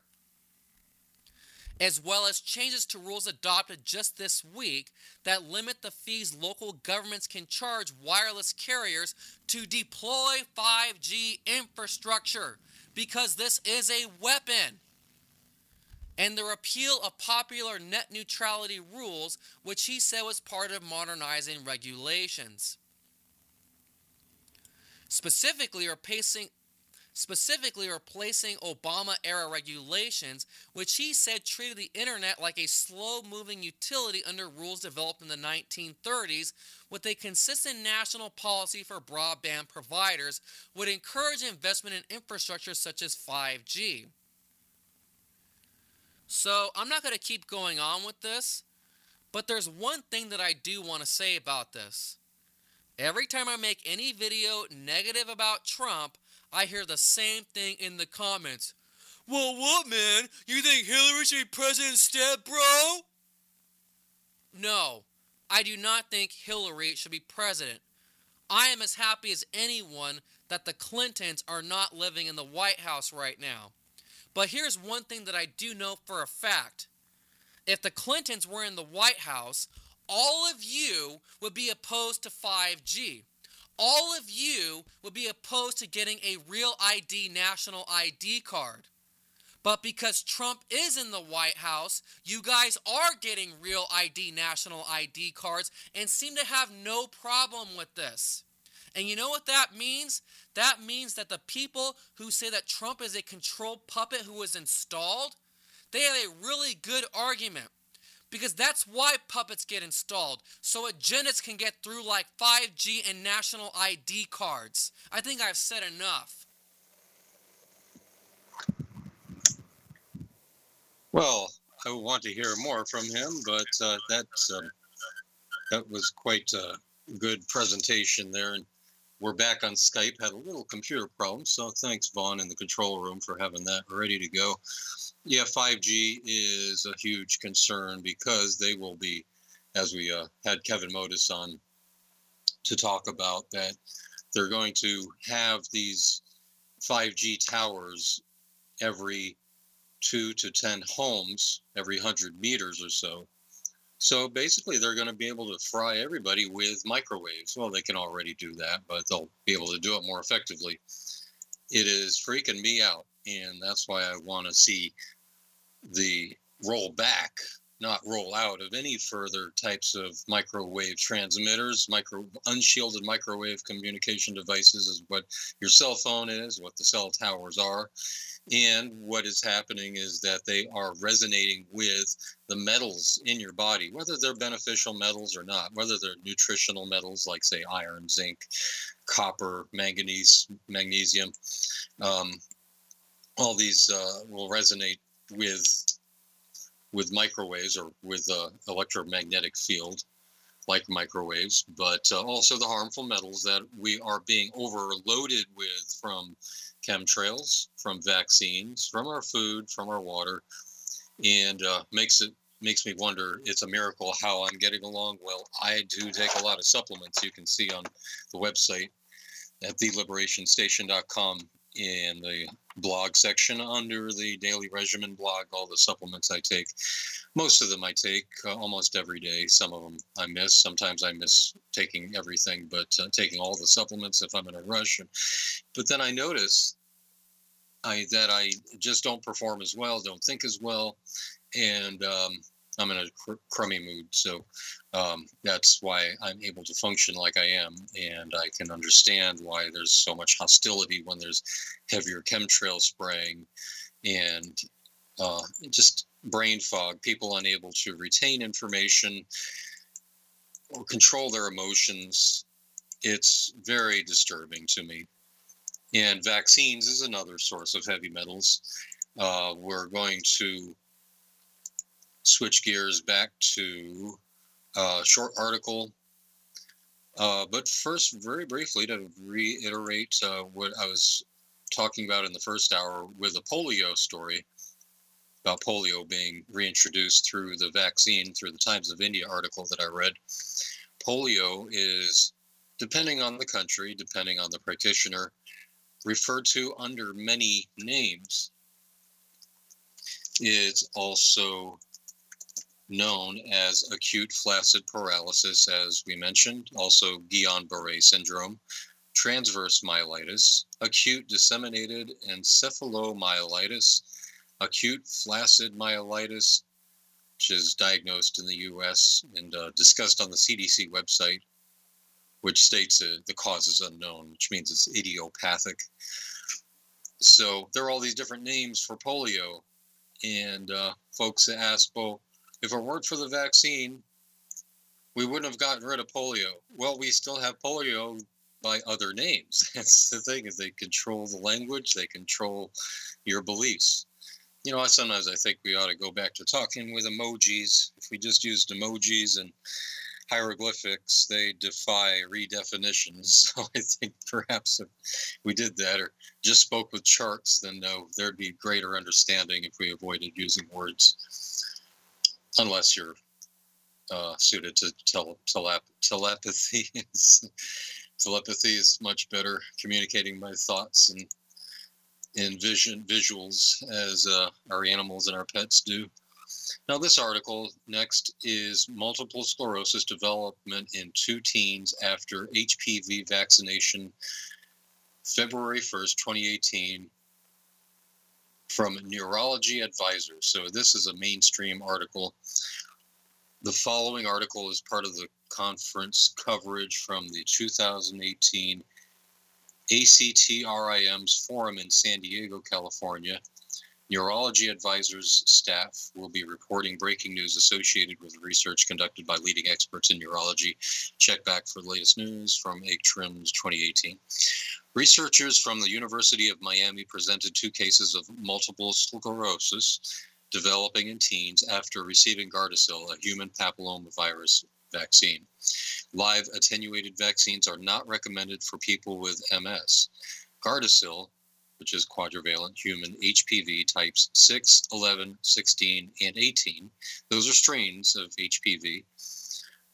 As well as changes to rules adopted just this week that limit the fees local governments can charge wireless carriers to deploy 5G infrastructure, because this is a weapon and the repeal of popular net neutrality rules, which he said was part of modernizing regulations. Specifically, replacing, specifically replacing Obama era regulations, which he said treated the internet like a slow moving utility under rules developed in the 1930s, with a consistent national policy for broadband providers, would encourage investment in infrastructure such as 5G. So I'm not going to keep going on with this, but there's one thing that I do want to say about this. Every time I make any video negative about Trump, I hear the same thing in the comments. Well, what, man? You think Hillary should be president instead, bro? No, I do not think Hillary should be president. I am as happy as anyone that the Clintons are not living in the White House right now. But here's one thing that I do know for a fact if the Clintons were in the White House, all of you would be opposed to 5G. All of you would be opposed to getting a real ID national ID card. But because Trump is in the White House, you guys are getting real ID national ID cards and seem to have no problem with this. And you know what that means? That means that the people who say that Trump is a controlled puppet who was installed, they have a really good argument. Because that's why puppets get installed, so agendas can get through like 5G and national ID cards. I think I've said enough. Well, I want to hear more from him, but uh, that's um, that was quite a good presentation there. And we're back on Skype. Had a little computer problem, so thanks Vaughn in the control room for having that ready to go. Yeah, 5G is a huge concern because they will be, as we uh, had Kevin Mottus on to talk about, that they're going to have these 5G towers every two to 10 homes every 100 meters or so. So basically, they're going to be able to fry everybody with microwaves. Well, they can already do that, but they'll be able to do it more effectively. It is freaking me out. And that's why I want to see the roll back not roll out of any further types of microwave transmitters, micro unshielded microwave communication devices is what your cell phone is, what the cell towers are. And what is happening is that they are resonating with the metals in your body, whether they're beneficial metals or not, whether they're nutritional metals like, say, iron, zinc, copper, manganese, magnesium. Um, all these uh, will resonate with with microwaves or with uh, electromagnetic field like microwaves, but uh, also the harmful metals that we are being overloaded with from chemtrails, from vaccines, from our food, from our water, and uh, makes it makes me wonder. It's a miracle how I'm getting along. Well, I do take a lot of supplements. You can see on the website at theliberationstation.com in the blog section under the daily regimen blog all the supplements i take. Most of them i take uh, almost every day. Some of them i miss. Sometimes i miss taking everything but uh, taking all the supplements if i'm in a rush. But then i notice I, that i just don't perform as well don't think as well and um, I'm in a cr- crummy mood. So um, that's why I'm able to function like I am. And I can understand why there's so much hostility when there's heavier chemtrail spraying and uh, just brain fog, people unable to retain information or control their emotions. It's very disturbing to me. And vaccines is another source of heavy metals. Uh, we're going to switch gears back to a short article. Uh, but first, very briefly, to reiterate uh, what I was talking about in the first hour with the polio story about polio being reintroduced through the vaccine, through the Times of India article that I read. Polio is, depending on the country, depending on the practitioner, referred to under many names. It's also known as acute flaccid paralysis, as we mentioned, also Guillain Barre syndrome, transverse myelitis, acute disseminated encephalomyelitis, acute flaccid myelitis, which is diagnosed in the US and uh, discussed on the CDC website, which states uh, the cause is unknown, which means it's idiopathic. So there are all these different names for polio. And uh, folks ask, well, if it weren't for the vaccine, we wouldn't have gotten rid of polio. Well, we still have polio by other names. That's the thing is they control the language, they control your beliefs. You know, sometimes I think we ought to go back to talking with emojis. If we just used emojis and hieroglyphics, they defy redefinitions. So I think perhaps if we did that or just spoke with charts, then there'd be greater understanding if we avoided using words unless you're uh, suited to tele- telep- telepathy. telepathy is much better communicating my thoughts and in vision visuals as uh, our animals and our pets do. Now, this article next is multiple sclerosis development in two teens after HPV vaccination, February 1st, 2018, from Neurology Advisors. So this is a mainstream article. The following article is part of the conference coverage from the 2018 ACTRIMS forum in San Diego, California. Neurology Advisors staff will be reporting breaking news associated with research conducted by leading experts in neurology. Check back for the latest news from ACTRIMS 2018. Researchers from the University of Miami presented two cases of multiple sclerosis developing in teens after receiving Gardasil, a human papillomavirus vaccine. Live attenuated vaccines are not recommended for people with MS. Gardasil, which is quadrivalent human HPV types 6, 11, 16, and 18, those are strains of HPV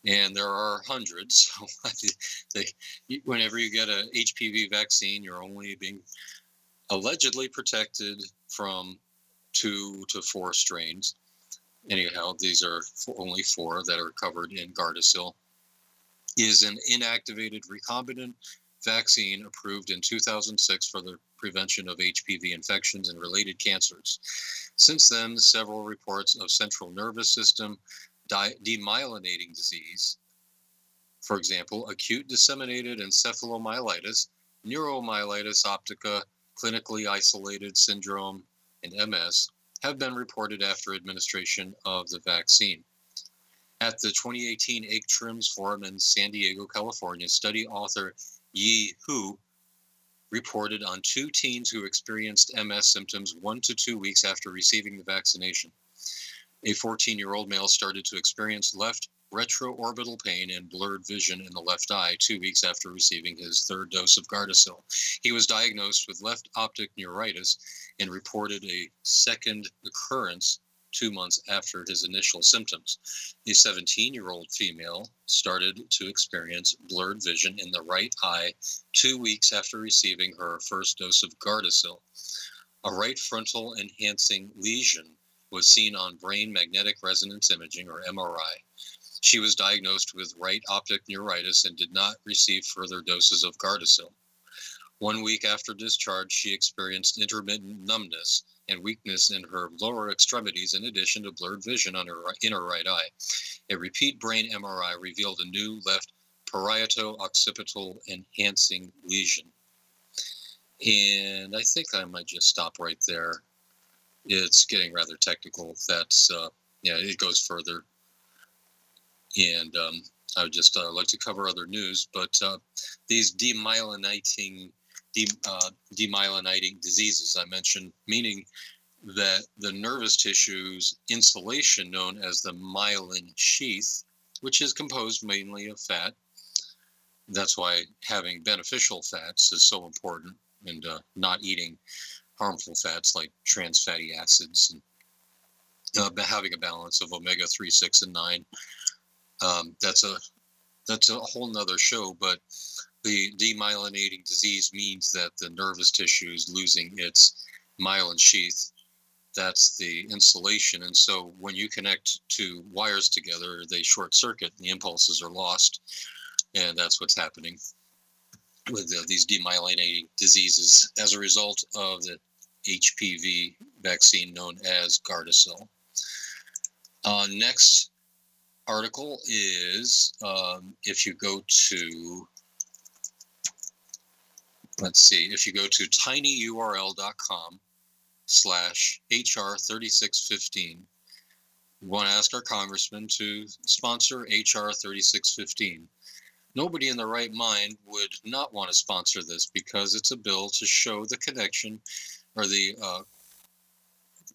and there are hundreds. Whenever you get a HPV vaccine, you're only being allegedly protected from two to four strains. Anyhow, these are only four that are covered in Gardasil. Is an inactivated recombinant vaccine approved in 2006 for the prevention of HPV infections and related cancers. Since then, several reports of central nervous system di- demyelinating disease, for example, acute disseminated encephalomyelitis, neuromyelitis optica, clinically isolated syndrome, and MS, have been reported after administration of the vaccine. At the 2018 ACTRIMS Forum in San Diego, California, study author Yi Hu reported on two teens who experienced MS symptoms one to two weeks after receiving the vaccination. A 14 year old male started to experience left retroorbital pain and blurred vision in the left eye two weeks after receiving his third dose of Gardasil. He was diagnosed with left optic neuritis and reported a second occurrence two months after his initial symptoms. A 17 year old female started to experience blurred vision in the right eye two weeks after receiving her first dose of Gardasil. A right frontal enhancing lesion was seen on brain magnetic resonance imaging, or MRI. She was diagnosed with right optic neuritis and did not receive further doses of Gardasil. One week after discharge, she experienced intermittent numbness and weakness in her lower extremities, in addition to blurred vision on her inner right eye. A repeat brain MRI revealed a new left parieto-occipital enhancing lesion. And I think I might just stop right there. It's getting rather technical. That's uh, yeah, it goes further. And um, I would just uh, like to cover other news, but uh, these demyelinating de, uh, demyelinating diseases I mentioned, meaning that the nervous tissue's insulation, known as the myelin sheath, which is composed mainly of fat, that's why having beneficial fats is so important and uh, not eating harmful fats like trans fatty acids and uh, having a balance of omega 3 6 and 9 um, that's a that's a whole nother show but the demyelinating disease means that the nervous tissue is losing its myelin sheath. That's the insulation. And so when you connect two wires together, they short circuit the impulses are lost. And that's what's happening with uh, these demyelinating diseases as a result of the HPV vaccine known as Gardasil. Uh, next article is um, if you go to let's see, if you go to tinyurl.com slash HR3615, we want to ask our congressman to sponsor HR 3615. Nobody in the right mind would not want to sponsor this because it's a bill to show the connection or the uh,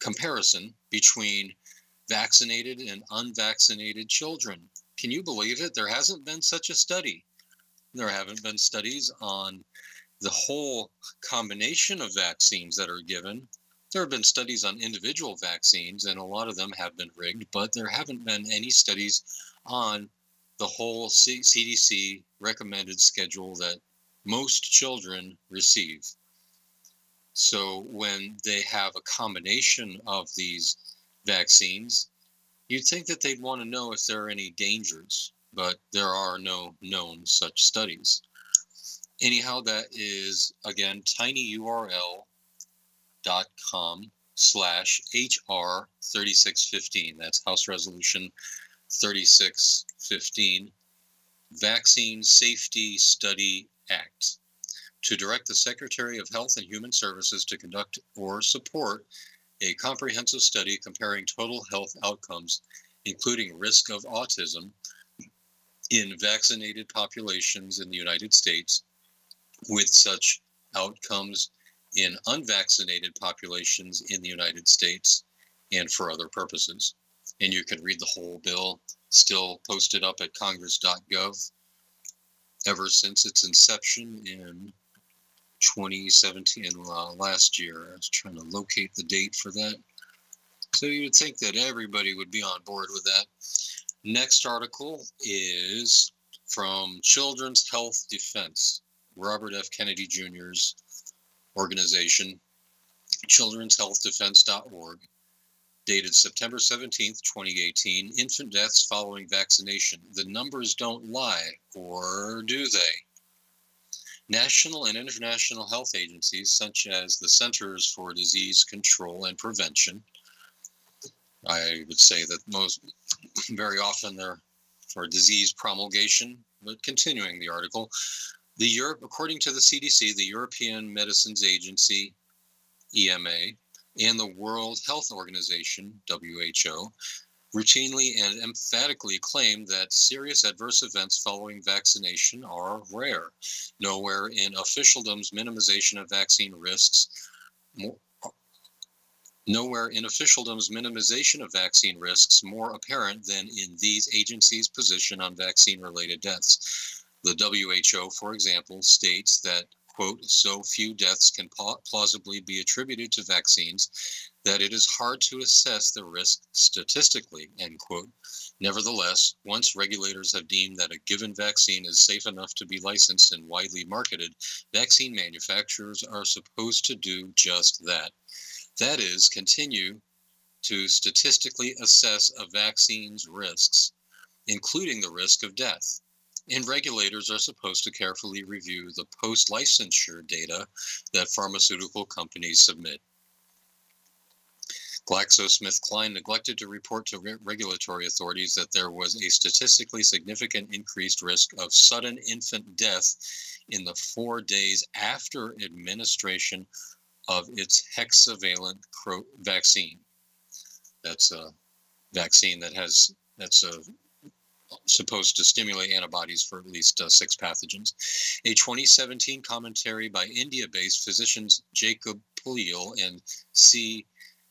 comparison between vaccinated and unvaccinated children. Can you believe it? There hasn't been such a study. There haven't been studies on the whole combination of vaccines that are given. There have been studies on individual vaccines, and a lot of them have been rigged, but there haven't been any studies on the whole C- CDC recommended schedule that most children receive. So when they have a combination of these vaccines, you'd think that they'd want to know if there are any dangers, but there are no known such studies anyhow, that is again tinyurl.com slash HR 3615. That's House Resolution 3615, Vaccine Safety Study Act, to direct the Secretary of Health and Human Services to conduct or support a comprehensive study comparing total health outcomes, including risk of autism, in vaccinated populations in the United States with such outcomes in unvaccinated populations in the United States and for other purposes. And you can read the whole bill still posted up at congress.gov ever since its inception in 2017 uh, last year. I was trying to locate the date for that. So you would think that everybody would be on board with that. Next article is from Children's Health Defense. Robert F. Kennedy Jr.'s organization, children'shealthdefense.org, dated September 17, 2018, infant deaths following vaccination. The numbers don't lie, or do they? National and international health agencies, such as the Centers for Disease Control and Prevention, I would say that most, very often they're for disease promulgation, but continuing the article, the Europe, according to the CDC, the European Medicines Agency, EMA, and the World Health Organization, WHO, routinely and emphatically claim that serious adverse events following vaccination are rare. Nowhere in officialdom's minimization of vaccine risks, more, nowhere in officialdom's minimization of vaccine risks more apparent than in these agencies' position on vaccine related deaths. The WHO, for example, states that quote, so few deaths can plausibly be attributed to vaccines that it is hard to assess the risk statistically, end quote. Nevertheless, once regulators have deemed that a given vaccine is safe enough to be licensed and widely marketed, vaccine manufacturers are supposed to do just that. That is, continue to statistically assess a vaccine's risks, including the risk of death and regulators are supposed to carefully review the post licensure data that pharmaceutical companies submit. GlaxoSmithKline neglected to report to re- regulatory authorities that there was a statistically significant increased risk of sudden infant death in the four days after administration of its hexavalent vaccine. That's a vaccine that has that's a supposed to stimulate antibodies for at least uh, six pathogens. A 2017 commentary by India based physicians Jacob Puliyal and C.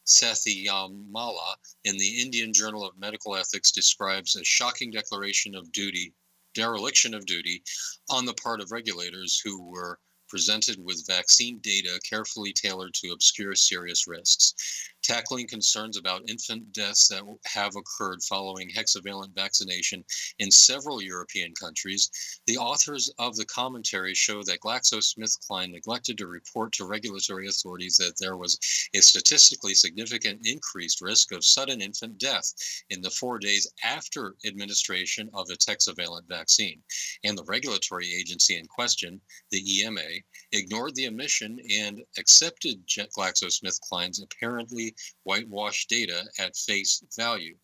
Sathyanamala in the Indian Journal of Medical Ethics describes a shocking declaration of duty, dereliction of duty, on the part of regulators who were presented with vaccine data carefully tailored to obscure serious risks, tackling concerns about infant deaths that have occurred following hexavalent vaccination in several European countries. The authors of the commentary show that GlaxoSmithKline neglected to report to regulatory authorities that there was a statistically significant increased risk of sudden infant death in the four days after administration of its hexavalent vaccine. And the regulatory agency in question, the EMA, ignored the omission and accepted GlaxoSmithKline's apparently whitewashed data at face value.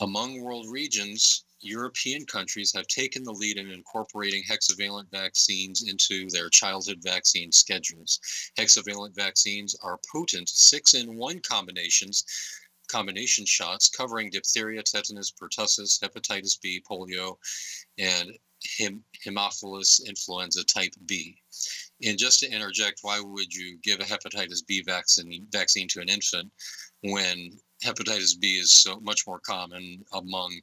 Among world regions, European countries have taken the lead in incorporating hexavalent vaccines into their childhood vaccine schedules. Hexavalent vaccines are potent six in one combinations combination shots covering diphtheria, tetanus, pertussis, hepatitis B, polio, and hem- Haemophilus influenza type B. And just to interject, why would you give a hepatitis B vaccine vaccine to an infant when hepatitis B is so much more common among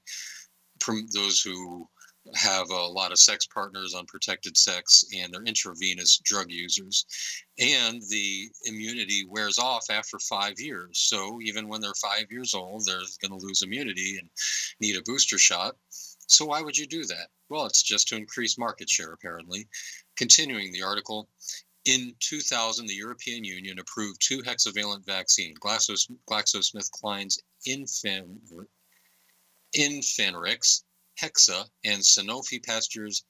those who have a lot of sex partners, unprotected sex, and they're intravenous drug users. And the immunity wears off after five years. So even when they're five years old, they're going to lose immunity and need a booster shot. So why would you do that? Well, it's just to increase market share, apparently. Continuing the article, in 2000, the European Union approved two hexavalent vaccines, Glaxos, GlaxoSmithKline's Infan, Infanrix Hexa and Sanofi Pasteur's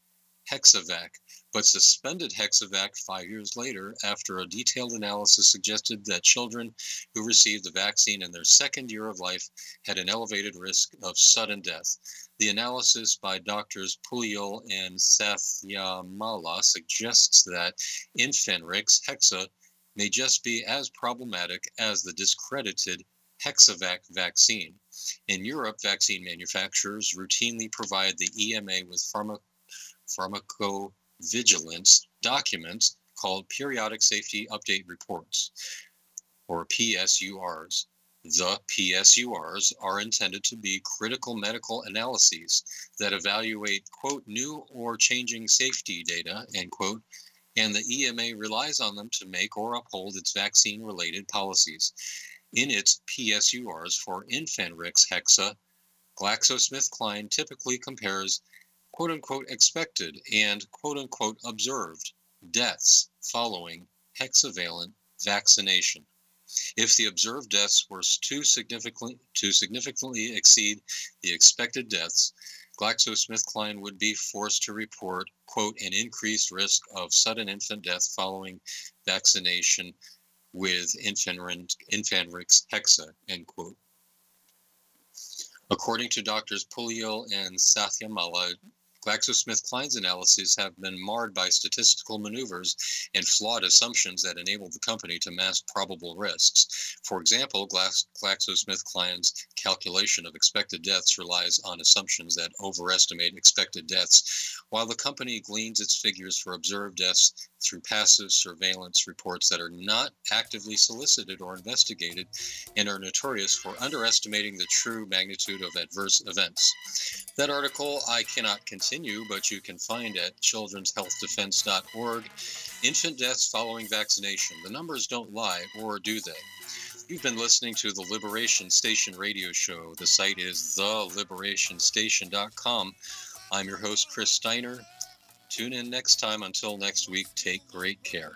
Hexavac, but suspended Hexavac five years later after a detailed analysis suggested that children who received the vaccine in their second year of life had an elevated risk of sudden death. The analysis by doctors Puliyal and Sathyanamala suggests that Infanrix Hexa may just be as problematic as the discredited Hexavac vaccine. In Europe, vaccine manufacturers routinely provide the EMA with pharma- pharmacovigilance documents called Periodic Safety Update Reports, or PSURs. The PSURs are intended to be critical medical analyses that evaluate, quote, new or changing safety data, end quote, and the EMA relies on them to make or uphold its vaccine related policies. In its PSURs for Infanrix Hexa, GlaxoSmithKline typically compares quote unquote expected and quote unquote observed deaths following hexavalent vaccination. If the observed deaths were too significantly to significantly exceed the expected deaths, GlaxoSmithKline would be forced to report, quote, an increased risk of sudden infant death following vaccination with Infanrix hexa, end quote. According to doctors Puliyal and Sathyamala, GlaxoSmithKline's analyses have been marred by statistical maneuvers and flawed assumptions that enable the company to mask probable risks. For example, GlaxoSmithKline's calculation of expected deaths relies on assumptions that overestimate expected deaths, while the company gleans its figures for observed deaths through passive surveillance reports that are not actively solicited or investigated and are notorious for underestimating the true magnitude of adverse events. That article I cannot continue, but you can find at children'shealthdefense.org. Infant deaths following vaccination. The numbers don't lie, or do they? You've been listening to the Liberation Station radio show. The site is theliberationstation.com. I'm your host, Chris Steiner. Tune in next time. Until next week, take great care.